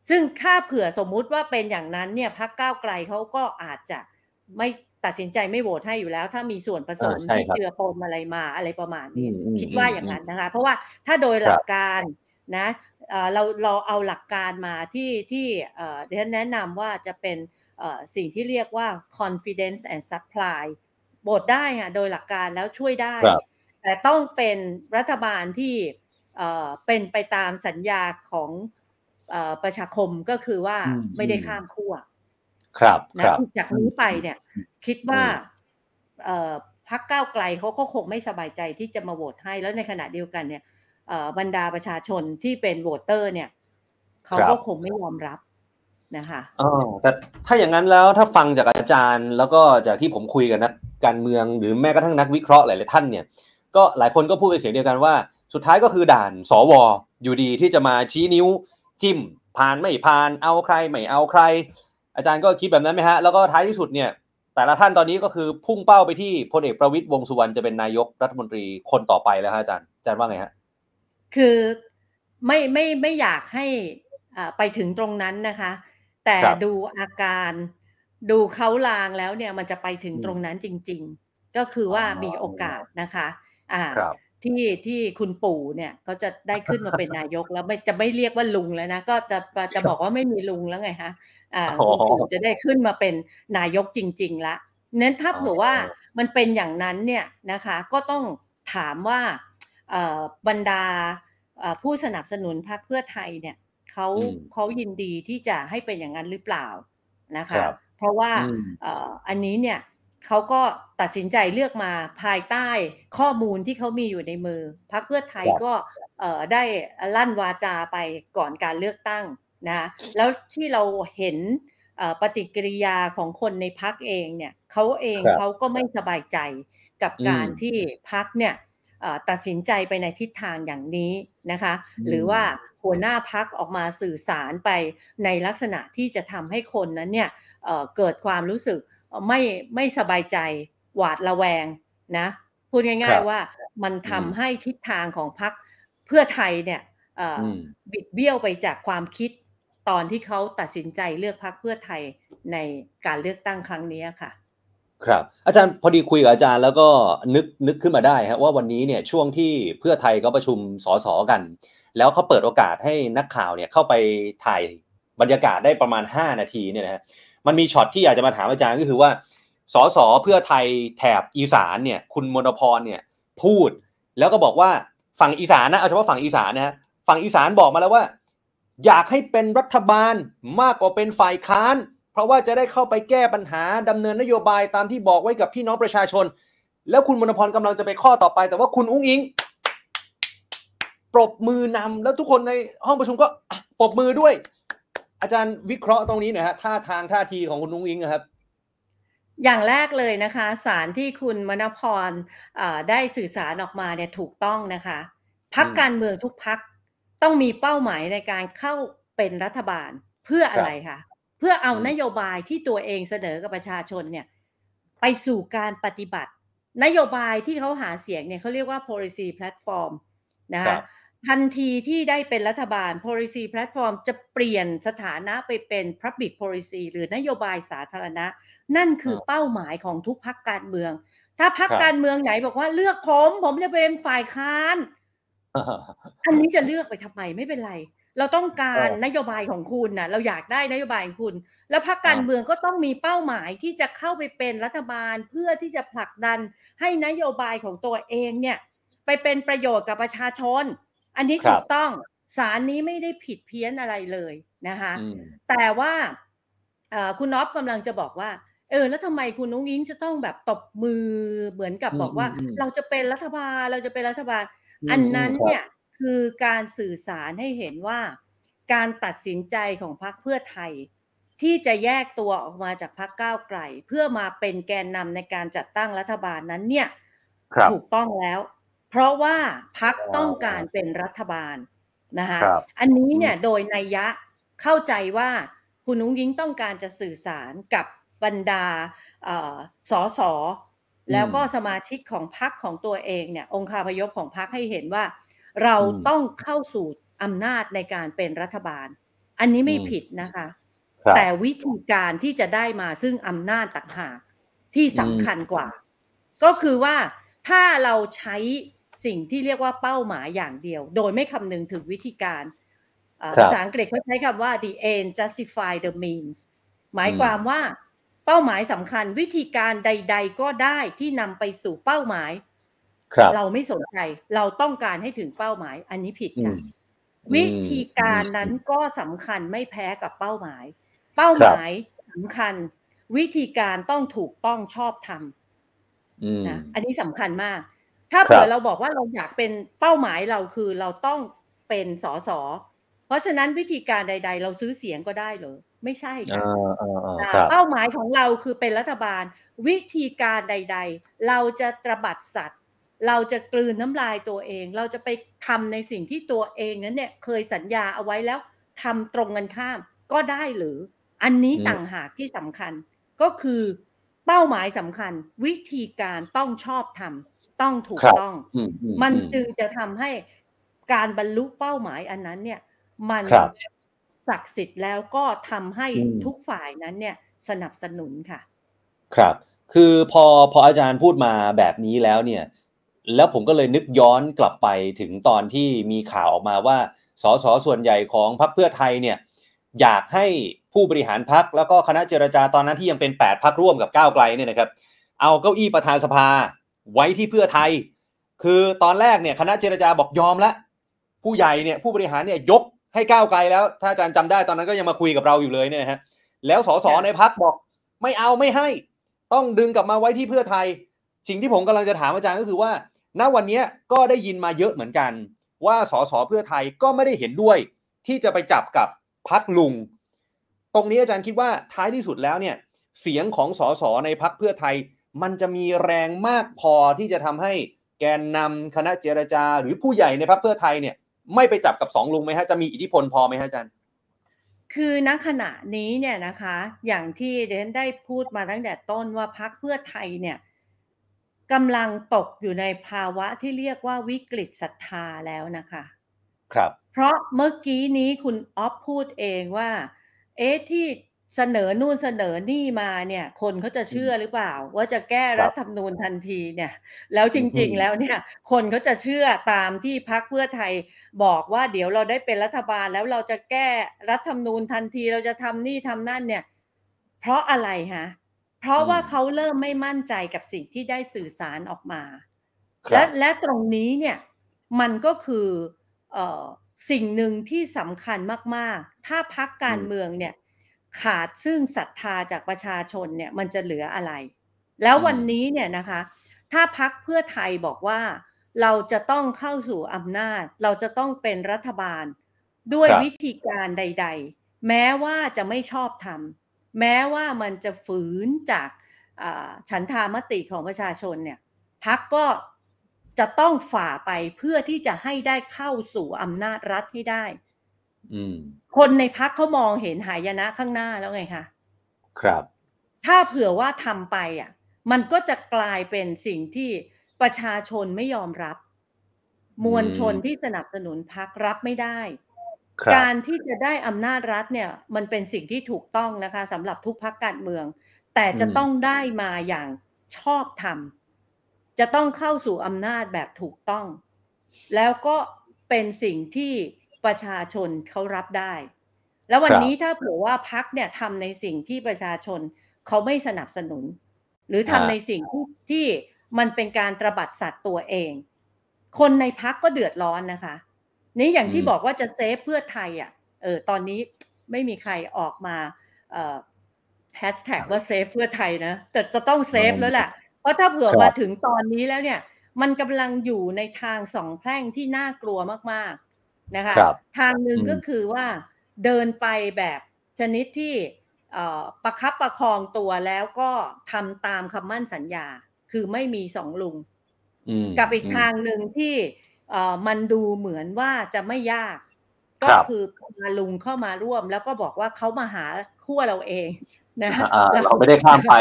ซึ่งถ้าเผื่อสมมุติว่าเป็นอย่างนั้นเนี่ยพรรคก้าวไกลเขาก็อาจจะไม่ ตัดสินใจไม่โหวตให้อยู่แล้ว ถ้ามีส่วนผสมอ่าใช่ที่ครับเจือปนอะไรมาอะไรประมาณนี้อืมอืมคิดว่าอืมอย่างนั้นนะคะ เพราะว่าถ้าโดยหลักการนะเอ่อเราเราเอาหลักการมาที่ที่เอ่อเดี๋ยวแนะนำว่าจะเป็นเอ่อสิ่งที่เรียกว่า confidence and supply โหวตได้ค่ะโดยหลักการแล้วช่วยได้ครับแต่ต้องเป็นรัฐบาลที่เอ่อเป็นไปตามสัญญาของเอ่อประชาคมก็คือว่าอืมไม่ได้อืมข้ามขั้ว ครับนะครับจากนี้ไปเนี่ย คิดว่าอืมเอ่อพักก้าวไกลเขาก็คงไม่สบายใจที่จะมาโหวตให้แล้วในขณะเดียวกันเนี่ยเอ่อบรรดาประชาชนที่เป็นโหวตเตอร์ เนี่ยเขาก็คงไม่ยอมรับนะคะอ๋อแต่ถ้าอย่างนั้นแล้วถ้าฟังจากอาจารย์ แล้วก็จากที่ผมคุยกับนักการเมืองหรือแม้กระทั่งนักวิเคราะห์หลายๆท่านเนี่ย ก็หลายคนก็พูดเป็นเสียงเดียวกันว่า สุดท้ายก็คือด่านสวอยู่ดีที่จะมาชี้นิ้วจิ้มผ่านไม่ผ่านเอาใครไม่เอาใคร อาจารย์ก็คิดแบบนั้นไหมฮะ แล้วก็ท้ายที่สุดเนี่ยแต่ละท่านตอนนี้ก็คือพุ่งเป้าไปที่พลเอกประวิตยวงสุวรรณจะเป็นนายกรัฐมนตรีคนต่อไปแล้วฮะอาจารย์อาจารย์ว่าไงฮะคือไม่ไม่ไม่อยากให้ไปถึงตรงนั้นนะคะ แต่ดูอาการดูเขาลางแล้วเนี่ยมันจะไปถึงตรงนั้นจริง ๆ ก็คือว่ามีโอกาสนะคะอ่าที่ที่คุณปู่เนี่ยเขาจะได้ขึ้นมาเป็นนายกแล้วไม่จะไม่เรียกว่าลุงแล้วนะ ก็จะจะบอกว่าไม่มีลุงแล้วไงฮะ อ่าคุณปู่จะได้ขึ้นมาเป็นนายกจริงๆละนั้นถ้าเผื่อว่ามันเป็นอย่างนั้นเนี่ยนะคะก็ต้องถามว่าบรรดาผู้สนับสนุนพรรคเพื่อไทยเนี่ยเขาเขายินดีที่จะให้เป็นอย่างนั้นหรือเปล่านะคะ เพราะว่าอันนี้เนี่ยเขาก็ตัดสินใจเลือกมาภายใต้ข้อมูลที่เขามีอยู่ในมือพรรคเพื่อไทยก็ได้ลั่นวาจาไปก่อนการเลือกตั้ง นะแล้วที่เราเห็นปฏิกิริยาของคนในพักเองเนี่ยเขาเองเขาก็ไม่สบายใจกับการที่พักเนี่ยตัดสินใจไปในทิศทางอย่างนี้นะคะ หรือว่าหัวหน้าพักออกมาสื่อสารไปในลักษณะที่จะทำให้คนนั้นเนี่ยเกิดความรู้สึกไม่ไม่สบายใจหวาดระแวงนะพูดง่าย ๆว่ามันทำให้ทิศทางของพักเพื่อไทยเนี่ยบิดเบี้ยวไปจากความคิด ตอนที่เขาตัดสินใจเลือกพักเพื่อไทยในการเลือกตั้งครั้งนี้ค่ะ ครับ อาจารย์พอดีคุยกับอาจารย์แล้วก็นึกนึกขึ้นมาได้ครับว่าวันนี้เนี่ยช่วงที่เพื่อไทยก็ประชุมสสกัน แล้วเขาเปิดโอกาสให้นักข่าวเนี่ยเข้าไปถ่ายบรรยากาศได้ประมาณ 5 นาทีเนี่ยนะฮะมันมีช็อตที่อยากจะมาถามอาจารย์ก็คือว่าสสเพื่อไทยแถบอีสานเนี่ยคุณมนพรเนี่ยพูดแล้วก็บอกว่าฝั่งอีสานนะเอาเฉพาะฝั่งอีสานนะฮะฝั่งอีสานบอกมาแล้วว่า อยากให้เป็นรัฐบาลมากกว่าเป็นฝ่ายค้าน เพราะว่าจะได้เข้าไปแก้ปัญหาดำเนินนโยบายตามที่บอกไว้กับพี่น้องประชาชน แล้วคุณมณพรกำลังจะไปข้อต่อไป แต่ว่าคุณอุ้งอิงปรบมือนำแล้วทุกคนในห้องประชุมก็ปรบมือด้วย อาจารย์วิเคราะห์ตรงนี้หน่อยฮะท่าทางท่าทีของคุณอุ้งอิงครับ อย่างแรกเลยนะคะสารที่คุณมณพรได้สื่อสารออกมาเนี่ยถูกต้องนะคะพักการเมืองทุกพัก ต้องมีเป้าหมายในการเข้าเป็นรัฐบาลเพื่ออะไรคะเพื่อเอานโยบายที่ตัวเองเสนอกับประชาชนเนี่ยไปสู่การปฏิบัติ นโยบายที่เขาหาเสียงเนี่ยเขาเรียกว่า policy platform นะคะทันทีที่ได้เป็นรัฐบาล policy platform จะเปลี่ยนสถานะไปเป็น public policy หรือนโยบายสาธารณะ นั่นคือเป้าหมายของทุกพักการเมือง ถ้าพักการเมืองไหนบอกว่าเลือกผม ผมจะเป็นฝ่ายค้าน อันนี้จะเลือกไปทำไมไม่เป็นไร เราต้องการนโยบายของคุณนะเราอยากได้นโยบายของคุณ แล้วพรรคการเมืองก็ต้องมีเป้าหมายที่จะเข้าไปเป็นรัฐบาลเพื่อที่จะผลักดันให้นโยบายของตัวเองเนี่ย ไปเป็นประโยชน์กับประชาชน อันนี้ถูกต้องสารนี้ไม่ได้ผิดเพี้ยนอะไรเลยนะคะ แต่ว่าคุณน็อปกำลังจะบอกว่า เออ แล้วทำไมคุณนุ้งยิงจะต้องแบบตบมือเหมือนกับบอกว่า เราจะเป็นรัฐบาลเราจะเป็นรัฐบาล อันนั้นเนี่ยคือการสื่อสารให้เห็นว่าการตัดสินใจของพรรคเพื่อไทย ที่จะแยกตัวออกมาจากพรรคก้าวไกล เพื่อมาเป็นแกนนำในการจัดตั้งรัฐบาลนั้นเนี่ยถูกต้องแล้ว เพราะว่าพรรคต้องการเป็นรัฐบาลนะคะอันนี้เนี่ยโดยนัยยะเข้าใจว่าคุณนุ้งยิงต้องการจะสื่อสารกับบรรดาสอสอ แล้วก็สมาชิกของพรรคของตัวเองเนี่ย องค์คาพยพของพรรคให้เห็นว่า เราต้องเข้าสู่อำนาจในการเป็นรัฐบาล อันนี้ไม่ผิดนะคะ แต่วิธีการที่จะได้มาซึ่งอำนาจต่างหากที่สำคัญกว่า ก็คือว่าถ้าเราใช้สิ่งที่เรียกว่าเป้าหมายอย่างเดียว โดยไม่คำนึงถึงวิธีการภาษาอังกฤษเขาใช้คำว่า the end justify the means หมายความว่า เป้าหมายสำคัญวิธีการใด ๆ ก็ได้ที่นำไปสู่เป้าหมายรเราไม่สนใจ เราต้องการให้ถึงเป้าหมาย อันนี้ผิดกันวิธีการนั้นก็สำคัญไม่แพ้กับเป้าหมาย เป้าหมายสำคัญ วิธีการต้องถูกต้องชอบทำนะอันนี้สำคัญมาก ถ้าเผื่อเราบอกว่าเราอยากเป็นเป้าหมายเราคือเราต้องเป็นสอสอเพราะฉะนั้นวิธีการใด ๆ เราซื้อเสียงก็ได้เหรอ ไม่ใช่อ่ค่ะาครับเป้าหมายของเราคือเป็นรัฐบาล วิธีการใด ๆ เราจะตระบัดสัตว์ เราจะกลืนน้ำลายตัวเอง เราจะไปทำในสิ่งที่ตัวเองนั้นเนี่ยเคยสัญญาเอาไว้แล้วทำตรงกันข้ามก็ได้หรือ อันนี้อืมต่างหากที่สำคัญ ก็คือเป้าหมายสำคัญ วิธีการต้องชอบทำต้องถูกต้องอืมอืมันอืจึงจะทำให้การบรรลุเป้าหมายอันนั้นเนี่ยมันครับ ศักดิ์สิทธิ์แล้วก็ทำให้อืมทุกฝ่ายนั้นเนี่ยสนับสนุนค่ะ ครับ คือพอพออาจารย์พูดมาแบบนี้แล้วเนี่ย แล้วผมก็เลยนึกย้อนกลับไปถึงตอนที่มีข่าวออกมาว่าสสส่วนใหญ่ของพรรคเพื่อไทยเนี่ยอยากให้ผู้บริหารพรรคแล้วก็คณะเจรจาตอนนั้นที่ยังเป็น 8พรรคร่วมกับก้าวไกลเนี่ยนะครับ เอาเก้าอี้ประธานสภาไว้ที่เพื่อไทย คือตอนแรกเนี่ยคณะเจรจาบอกยอมแล้วผู้ใหญ่เนี่ยผู้บริหารเนี่ยยก ให้ก้าวไกลแล้ว ถ้าอาจารย์จำได้ตอนนั้นก็ยังมาคุยกับเราอยู่เลยเนี่ยนะฮะแล้วสสค่ะในพักบอก ไม่เอาไม่ให้ ต้องดึงกลับมาไว้ที่เพื่อไทย สิ่งที่ผมกำลังจะถามอาจารย์ก็คือว่า ณวันเนี้ยก็ได้ยินมาเยอะเหมือนกัน ว่าสสเพื่อไทยก็ไม่ได้เห็นด้วย ที่จะไปจับกับพักลุง ตรงนี้อาจารย์คิดว่าท้ายที่สุดแล้วเนี่ย เสียงของสสในพักเพื่อไทย มันจะมีแรงมากพอที่จะทำให้แกนนำคณะเจรจา หรือผู้ใหญ่ในพักเพื่อไทยเนี่ย ไม่ไปจับกับสองลุงไหมฮะจะมีอิทธิพลพอไหมฮะอาจารย์คือณขณะนี้เนี่ยนะคะ อย่างที่เดนได้พูดมาตั้งแต่ต้นว่าพักเพื่อไทยเนี่ยกำลังตกอยู่ในภาวะที่เรียกว่าวิกฤตศรัทธาแล้วนะคะ ครับ เพราะเมื่อกี้นี้คุณออฟพูดเองว่า เอ๊ะที่ เสนอนู่นเสนอนี่มาเนี่ย คนเขาจะเชื่อหรือเปล่า ว่าจะแก้ครับรัฐธรรมนูญทันทีเนี่ย แล้วจริงอืมๆ แล้วเนี่ย คนเขาจะเชื่อตามที่พักเพื่อไทยบอกว่าเดี๋ยวเราได้เป็นรัฐบาลแล้วเราจะแก้รัฐธรรมนูญทันทีเราจะทำนี่ทำนั่นเนี่ย เพราะอะไรฮะเพราะว่าเขาเริ่มไม่มั่นใจกับสิ่งที่ได้สื่อสารออกมา คและรับ และตรงนี้เนี่ยมันก็คือ เอ่อสิ่งหนึ่งที่สำคัญมาก ๆ ถ้าพักการอืมเมืองเนี่ย ขาดซึ่งศรัทธาจากประชาชนเนี่ยมันจะเหลืออะไร แล้ววันนี้เนี่ยนะคะ ถ้าพักเพื่อไทยบอกว่าเราจะต้องเข้าสู่อำนาจ เราจะต้องเป็นรัฐบาล ด้วยครับวิธีการใด ๆ แม้ว่าจะไม่ชอบทำแม้ว่ามันจะฝืนจากอ่าฉันทามติของประชาชนเนี่ยพักก็จะต้องฝ่าไปเพื่อที่จะให้ได้เข้าสู่อำนาจรัฐให้ได้อืม คนในพักเขามองเห็นหายนะข้างหน้าแล้วไงคะครับ ถ้าเผื่อว่าทำไปอะ มันก็จะกลายเป็นสิ่งที่ประชาชนไม่ยอมรับ มวลชนที่สนับสนุนพักรับไม่ได้ครับการที่จะได้อำนาจรัฐเนี่ย มันเป็นสิ่งที่ถูกต้องนะคะสำหรับทุกพักการเมือง แต่จะอืมต้องได้มาอย่างชอบธรรม จะต้องเข้าสู่อำนาจแบบถูกต้อง แล้วก็เป็นสิ่งที่ ประชาชนเขารับได้ แล้ววันครับนี้ถ้าเผื่อว่าพรรคเนี่ยทำในสิ่งที่ประชาชนเขาไม่สนับสนุน หรือทำอ่าในสิ่งที่ที่มันเป็นการตระบัดสัตย์ตัวเอง คนในพรรคก็เดือดร้อนนะคะ นี่อย่างที่บอกว่าจะ save เพื่อไทยอะเออตอนนี้ไม่มีใครออกมาเอ่อแฮชแท็กว่า save เพื่อไทยนะแต่จะต้อง save แล้วแหละเพราะถ้าเผื่อครับมาถึงตอนนี้แล้วเนี่ย มันกำลังอยู่ในทางสองแพร่งที่น่ากลัวมากๆ นะคะครับทางหนึ่งอืมก็คือว่าเดินไปแบบชนิดที่เอ่อประคับประคองตัวแล้วก็ทำตามคำมั่นสัญญา คือไม่มีสองลุงอืมกับอีกมทางหนึ่งที่เอ่อมันดูเหมือนว่าจะไม่ยากครัก็บคือพาลุงเข้ามาร่วม แล้วก็บอกว่าเขามาหาขั้วเราเองนะอ่าแล้วเราไม่ได้ข้ามไป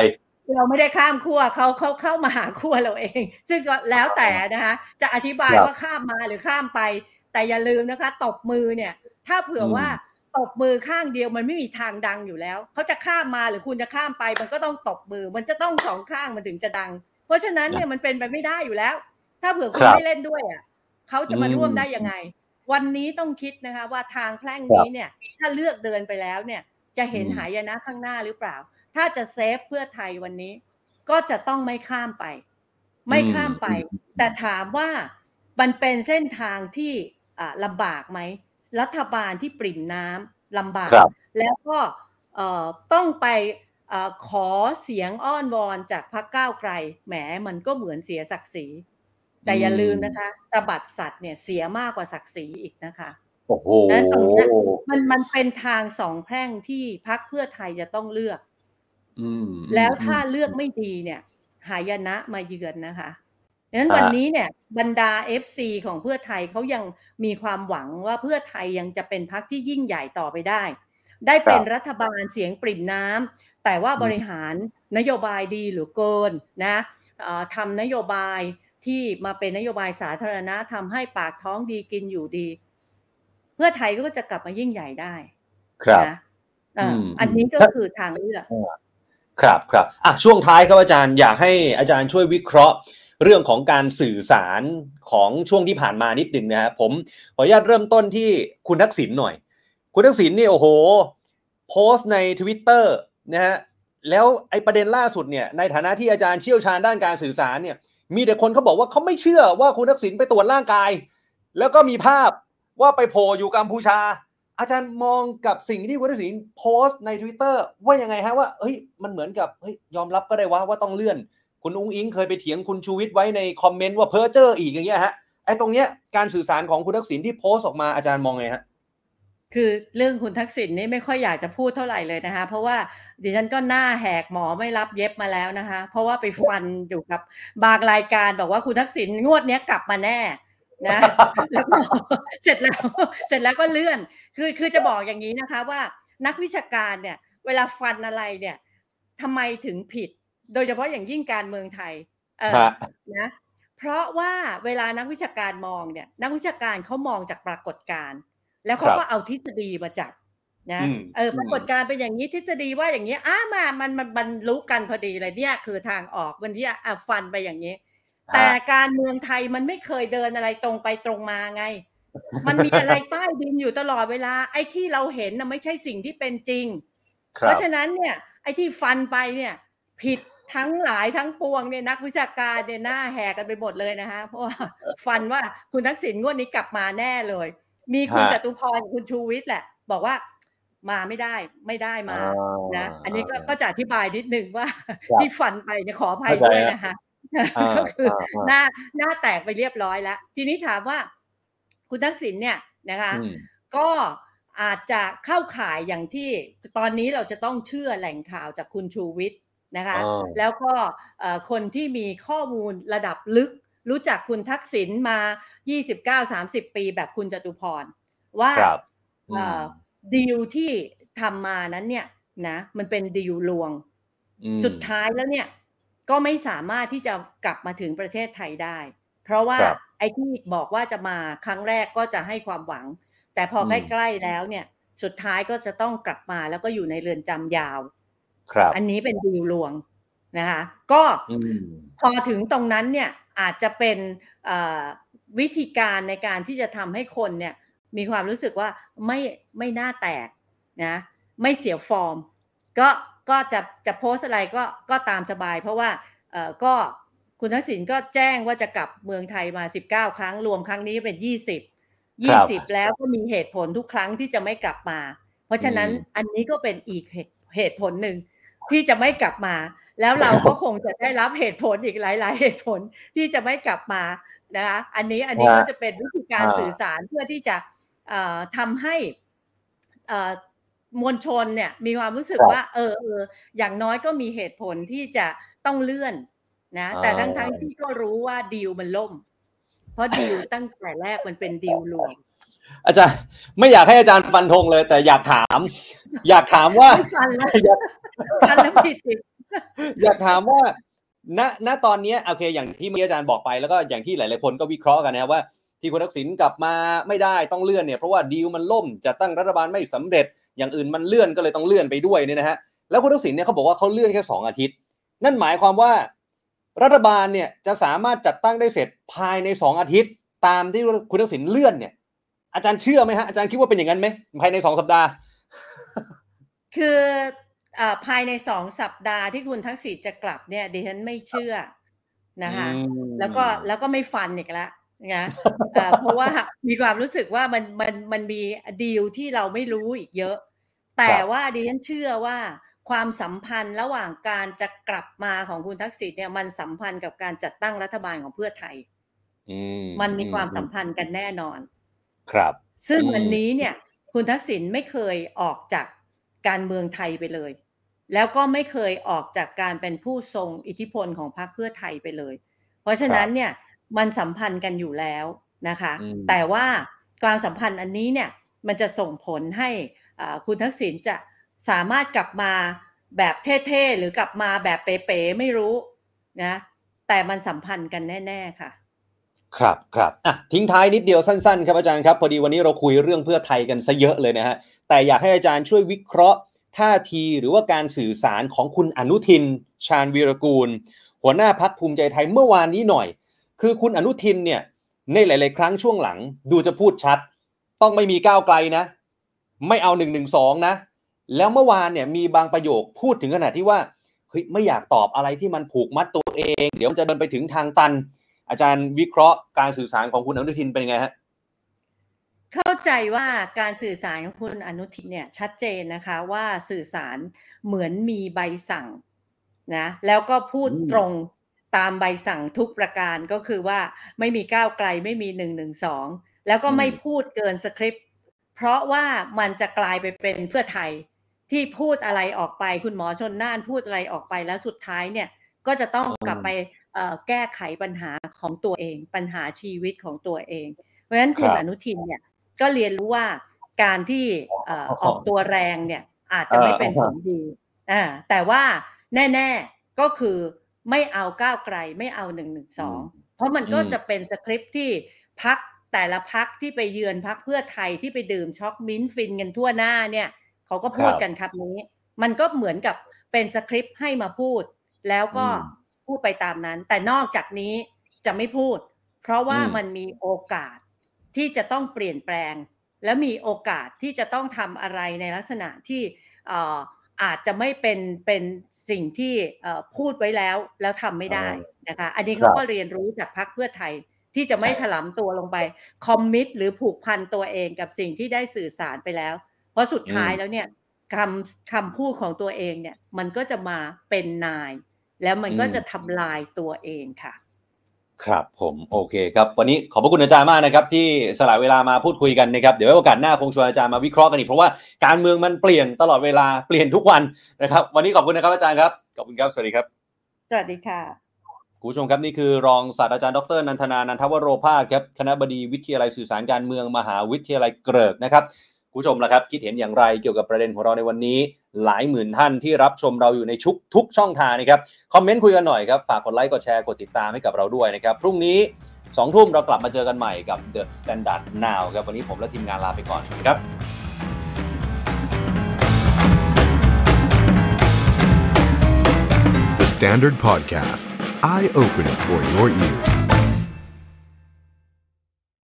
เราไม่ได้ข้ามขั้วเขาเขาเข้ามาหาขั้วเราเอง ซึ่งก็แล้วแต่นะคะจะอธิบายครับว่าข้ามมาหรือข้ามไป แต่อย่าลืมนะคะตบมือเนี่ย ถ้าเผื่ออมว่าตบมือข้างเดียวมันไม่มีทางดังอยู่แล้วเขาจะข้ามมาหรือคุณจะข้ามไป มันก็ต้องตบมือ มันจะต้องสองข้างมันถึงจะดัง เพราะฉะนั้นเนี่ยมันเป็นไปไม่ได้อยู่แล้ว ถ้าเผื่อคุคณรับไม่เล่นด้วยอะเขาจะมาอืมร่วมได้ยังไง วันนี้ต้องคิดนะคะ ว่าทางแพร่งครับนี้เนี่ย ถ้าเลือกเดินไปแล้วเนี่ย จะเห็นอืมหายนะข้างหน้าหรือเปล่า ถ้าจะเซฟเพื่อไทยวันนี้ ก็จะต้องไม่ข้ามไป ไม่ข้ามไป แต่ถามว่ามันเป็นเส้นทางที่อ่า ลำบากไหม รัฐบาลที่ปริ่มน้ำลำบากครับแล้วก็เอ่อต้องไปเออขอเสียงอ้อนวอนจากพรรคก้าวไกล แหมมันก็เหมือนเสียศักดิ์ศรี แต่อย่าลืมนะคะตบัดสัตว์เนี่ยเสียมากกว่าศักดิ์ศรีอีกนะคะโอ้โหนั้นตรงเนี้ยมันมันเป็นทางสองแพร่งที่พักเพื่อไทยจะต้องเลือก อืมแล้วถ้าเลือกไม่ดีเนี่ย หายนะมาเยือนนะคะ ดังนั้นอ่าวันนี้เนี่ยบรรดา FC ของเพื่อไทยเขายังมีความหวังว่าเพื่อไทยยังจะเป็นพักที่ยิ่งใหญ่ต่อไปได้ ได้เป็นรัฐบาลเสียงปริ่มน้ำแต่ว่าบริหารนโยบายดีหรือเกินนะเอ่อทำนโยบายที่มาเป็นนโยบายสาธารณะทำให้ปากท้องดีกินอยู่ดี เพื่อไทยก็จะกลับมายิ่งใหญ่ได้ ครับนะเอ่ออมอันนี้ก็คือทางเลือก ครับครับอะช่วงท้ายครับอาจารย์อยากให้อาจารย์ช่วยวิเคราะห์ เรื่องของการสื่อสารของช่วงที่ผ่านมานิดหนึ่งนะครับผมขออนุญาตเริ่มต้นที่คุณทักษิณหน่อย คุณทักษิณนี่โอ้โห โพสต์ใน Twitter นะฮะแล้วไอประเด็นล่าสุดเนี่ยในฐานะที่อาจารย์เชี่ยวชาญด้านการสื่อสารเนี่ยมีแต่คนเขาบอกว่าเขาไม่เชื่อว่าคุณทักษิณไปตรวจร่างกาย แล้วก็มีภาพว่าไปโผล่อยู่กัมพูชา อาจารย์มองกับสิ่งที่คุณทักษิณโพสต์ใน Twitter ว่ายังไงฮะว่าเฮ้ยมันเหมือนกับเฮ้ยยอมรับก็ได้ว่าว่าต้องเลื่อน คุณอุ้งอิงเคยไปเถียงคุณชูวิทย์ไว้ในคอมเมนต์ว่าเพ้อเจ้ออีกอย่างเงี้ยฮะไอ้ตรงเนี้ยการสื่อสารของคุณทักษิณที่โพสต์ออกมาอาจารย์มองไงฮะคือเรื่องคุณทักษิณนี่ไม่ค่อยอยากจะพูดเท่าไหร่เลยนะคะ เพราะว่าดิฉันก็หน้าแหกหมอไม่รับเย็บมาแล้วนะคะ เพราะว่าไปฟันอยู่กับบางรายการบอกว่าคุณทักษิณงวดเนี้ยกลับมาแน่นะแล้วก็เสร็จแล้วเสร็จแล้วก็เลื่อน คือคือจะบอกอย่างนี้นะคะว่านักวิชาการเนี่ย เวลาฟันอะไรเนี่ยทำไมถึงผิด โดยเฉพาะอย่างยิ่งการเมืองไทยเออฮะนะเพราะว่าเวลานักวิชาการมองเนี่ย นักวิชาการเขามองจากปรากฏการณ์แล้วเขาครับก็เอาทฤษฎีมาจับนะอืมเออปรากฏการณ์เป็นอย่างนี้ทฤษฎีว่าอย่างนี้อ้ามามันมันบรรลุกันพอดีเลยเนี่ย คือทางออกวันที่อะฟันไปอย่างนี้ แต่การเมืองไทยมันไม่เคยเดินอะไรตรงไปตรงมาไง มันมีอะไรใต้ดินอยู่ตลอดเวลา ไอ้ที่เราเห็นนะไม่ใช่สิ่งที่เป็นจริงคเพรับราะฉะนั้นเนี่ย ไอ้ที่ฟันไปเนี่ย ผิด ทั้งหลายทั้งปวงเนี่ยนักวิชาการเนี่ยหน้าแหกกันไปหมดเลยนะคะเพราะว่าฟันว่าคุณทักษิณงวดนี้กลับมาแน่เลย มีคุณฮะจตุพรกับคุณชูวิทย์แหละ บอกว่ามาไม่ได้ไม่ได้มานะอันนี้ก็ก็จะอธิบายนิดนึงว่าครับที่ฟันไปเนี่ยขออภัยเข้าใจด้วยฮะนะคะอ่าก็คืออ่าอ่าหน้าหน้าแตกไปเรียบร้อยแล้ว ทีนี้ถามว่า คุณทักษิณเนี่ยนะคะอืมก็อาจจะเข้าข่ายอย่างที่ตอนนี้เราจะต้องเชื่อแหล่งข่าวจากคุณชูวิทย์ นะคะอ่าแล้วก็เอ่อคนที่มีข้อมูลระดับลึก รู้จักคุณทักษิณมา 29-30 ปีแบบคุณจตุพร ว่าครับเอ่อดีลที่ทำมานั้นเนี่ยนะมันเป็นดีลลวงอืมสุดท้ายแล้วเนี่ยก็ไม่สามารถที่จะกลับมาถึงประเทศไทยได้ เพราะว่าครับไอ้ที่บอกว่าจะมาครั้งแรกก็จะให้ความหวัง แต่พออืมใกล้ๆแล้วเนี่ยสุดท้ายก็จะต้องกลับมาแล้วก็อยู่ในเรือนจำยาว ครับอันนี้เป็นดีลลวงนะคะก็อืมพอถึงตรงนั้นเนี่ยอาจจะเป็นเอ่อวิธีการในการที่จะทำให้คนเนี่ยมีความรู้สึกว่าไม่ไม่น่าแตกนะไม่เสียฟอร์ม ก็ก็จะจะโพสต์อะไรก็ก็ตามสบาย เพราะว่าเอ่อก็คุณทักษิณก็แจ้งว่าจะกลับเมืองไทยมา 19 ครั้ง รวมครั้งนี้เป็น 20ครับ20 แล้วก็มีเหตุผลทุกครั้งที่จะไม่กลับมา เพราะฉะนั้นอืมอันนี้ก็เป็นอีกเหตุเหตุผลหนึ่ง ที่จะไม่กลับมา แล้วเราก็คงจะได้รับเหตุผลอีกหลาย ๆ เหตุผลที่จะไม่กลับมานะคะอันนี้อันนี้ฮะก็จะเป็นวิธีการอ่าสื่อสารเพื่อที่จะเอ่อทำให้เอ่อมวลชนเนี่ยมีความรู้สึกว่า เออเอออย่างน้อยก็มีเหตุผลที่จะต้องเลื่อนนะแต่ทั้งทั้งๆที่ก็รู้ว่าดีลมันล่ม เพราะดีลตั้งแต่แรกมันเป็นดีลลวงอาจารย์ไม่อยากให้อาจารย์ฟันธงเลย แต่อยากถาม อยากถามว่าไม่ฟันแล้วอยาก ฟันแล้วผิดอีกอยากถามว่าณณตอนเนี้ยโอเค อย่างที่เมื่อกี้อาจารย์บอกไปแล้วก็อย่างที่หลาย ๆ คนก็วิเคราะห์กันนะครับว่า ที่คุณทักษิณกลับมาไม่ได้ต้องเลื่อนเนี่ยเพราะว่าดีลมันล่มจะตั้งรัฐบาลไม่สำเร็จ อย่างอื่นมันเลื่อนก็เลยต้องเลื่อนไปด้วยเนี่ยนะฮะแล้วคุณทักษิณเนี่ยเขาบอกว่าเขาเลื่อนแค่สองอาทิตย์ นั่นหมายความว่า รัฐบาลเนี่ยจะสามารถจัดตั้งได้เสร็จภายในสองอาทิตย์ ตามที่คุณทักษิณเลื่อนเนี่ย อาจารย์เชื่อไหมฮะอาจารย์คิดว่าเป็นอย่างนั้นไหมภายในสองสัปดาห์ คือเอ่อ ภายในสองสัปดาห์ที่คุณทักษิณจะกลับเนี่ยดิฉันไม่เชื่อนะคะอืมแล้วก็แล้วก็ไม่ฟันอีกแล้วนะเอ่อเพราะว่ามีความรู้สึกว่ามันมันมันมีดีลที่เราไม่รู้อีกเยอะ แต่ว่าดิฉันเชื่อว่าความสัมพันธ์ระหว่างการจะกลับมาของคุณทักษิณเนี่ยมันสัมพันธ์กับการจัดตั้งรัฐบาลของเพื่อไทยอืมันมีความสัมพันธ์กันแน่นอน ครับ ซึ่งอืมวันนี้เนี่ย คุณทักษิณไม่เคยออกจากการเมืองไทยไปเลย แล้วก็ไม่เคยออกจากการเป็นผู้ทรงอิทธิพลของพรรคเพื่อไทยไปเลย เพราะฉะนั้นเนี่ยมันสัมพันธ์กันอยู่แล้วนะคะอืมแต่ว่าความสัมพันธ์อันนี้เนี่ยมันจะส่งผลให้อ่าคุณทักษิณจะสามารถกลับมาแบบเท่ๆ หรือกลับมาแบบเป๋ๆไม่รู้นะแต่มันสัมพันธ์กันแน่ ๆค่ะ ครับครับอะทิ้งท้ายนิดเดียวสั้นๆ ครับอาจารย์ครับ พอดีวันนี้เราคุยเรื่องเพื่อไทยกันซะเยอะเลยนะฮะแต่อยากให้อาจารย์ช่วยวิเคราะห์ ท่าทีหรือว่าการสื่อสารของคุณอนุทิน ชาญวีรกูล หัวหน้าพักภูมิใจไทยเมื่อวานนี้หน่อย คือคุณอนุทินเนี่ยในหลาย ๆ ครั้งช่วงหลังดูจะพูดชัด ต้องไม่มีก้าวไกลนะ ไม่เอาหนึ่งหนึ่งสองนะ แล้วเมื่อวานเนี่ยมีบางประโยคพูดถึงขนาดที่ว่าเฮ้ยไม่อยากตอบอะไรที่มันผูกมัดตัวเอง เดี๋ยวมันจะเดินไปถึงทางตัน อาจารย์วิเคราะห์การสื่อสารของคุณอนุทินเป็นไงฮะ เข้าใจว่าการสื่อสารของคุณอนุทินเนี่ยชัดเจนนะคะว่าสื่อสารเหมือนมีใบสั่งนะแล้วก็พูดอืมตรงตามใบสั่งทุกประการก็คือว่าไม่มีก้าวไกลไม่มีหนึ่งหนึ่งสองแล้วก็ไม่พูดเกินสคริปต์เพราะว่ามันจะกลายไปเป็นเพื่อไทยที่พูดอะไรออกไปคุณหมอชนน่านพูดอะไรออกไปแล้วสุดท้ายเนี่ยก็จะต้องกลับไปเอ่อแก้ไขปัญหาของตัวเอง ปัญหาชีวิตของตัวเอง เพราะฉะนั้นคุณครับอนุทินเนี่ย ก็เรียนรู้ว่าการที่เอ่ออ๋อออกตัวแรงเนี่ยอาจจะไม่เป็นอ่าผลดีอ่าแต่ว่าแน่ๆก็คือไม่เอาก้าวไกลไม่เอาหนึ่งหนึ่งสองเพราะมันก็อืมจะเป็นสคริปต์ที่พักแต่ละพักที่ไปเยือนพักเพื่อไทยที่ไปดื่มช็อกมิ้นท์ฟินกันทั่วหน้าเนี่ยเขาก็พูดกันครับนี้ มันก็เหมือนกับเป็นสคริปต์ให้มาพูด แล้วก็อืมพูดไปตามนั้น แต่นอกจากนี้จะไม่พูด เพราะว่าอืมมันมีโอกาส ที่จะต้องเปลี่ยนแปลง และมีโอกาสที่จะต้องทำอะไรในลักษณะที่อาจจะไม่เป็นเป็นสิ่งที่พูดไว้แล้วแล้วทำไม่ได้นะคะอันนี้เขาก็เรียนรู้จากพรรคเพื่อไทยที่จะไม่ถลำตัวลงไปคอมมิตหรือผูกพันตัวเองกับสิ่งที่ได้สื่อสารไปแล้ว เพราะสุดท้ายแล้วเนี่ยคำคำพูดของตัวเองเนี่ยมันก็จะมาเป็นนาย แล้วมันก็จะทำลายตัวเองค่ะ ครับผมโอเคครับวันนี้ขอบพระคุณอาจารย์มากนะครับที่สละเวลามาพูดคุยกันนะครับเดี๋ยวไว้โอกาสหน้าคงชวนอาจารย์มาวิเคราะห์กันอีกเพราะว่าการเมืองมันเปลี่ยนตลอดเวลาเปลี่ยนทุกวันนะครับ วันนี้ขอบคุณนะครับอาจารย์ครับขอบคุณครับสวัสดีครับ สวัสดีค่ะคุณผู้ชมครับนี่คือรองศาสตราจารย์ดรนันทนานันทวโรภาสครับคณะบดีวิทยาลัยสื่อสารการเมืองมหาวิทยาลัยเกริกนะครับคุณ ผู้ชมละครับ คิดเห็นอย่างไรเกี่ยวกับประเด็นของเราในวันนี้ หลายหมื่นท่านที่รับชมเราอยู่ในชุกทุกช่องทางนะครับ คอมเมนต์คุยกันหน่อยครับ ฝากกดไลค์ กดแชร์ กดติดตามให้กับเราด้วยนะครับ พรุ่งนี้สองทุ่มเรากลับมาเจอกันใหม่กับ The Standard Now ครับ วันนี้ผมและทีมงานลาไปก่อนสวัสดีครับ The Standard Podcast, eye opening for your ears.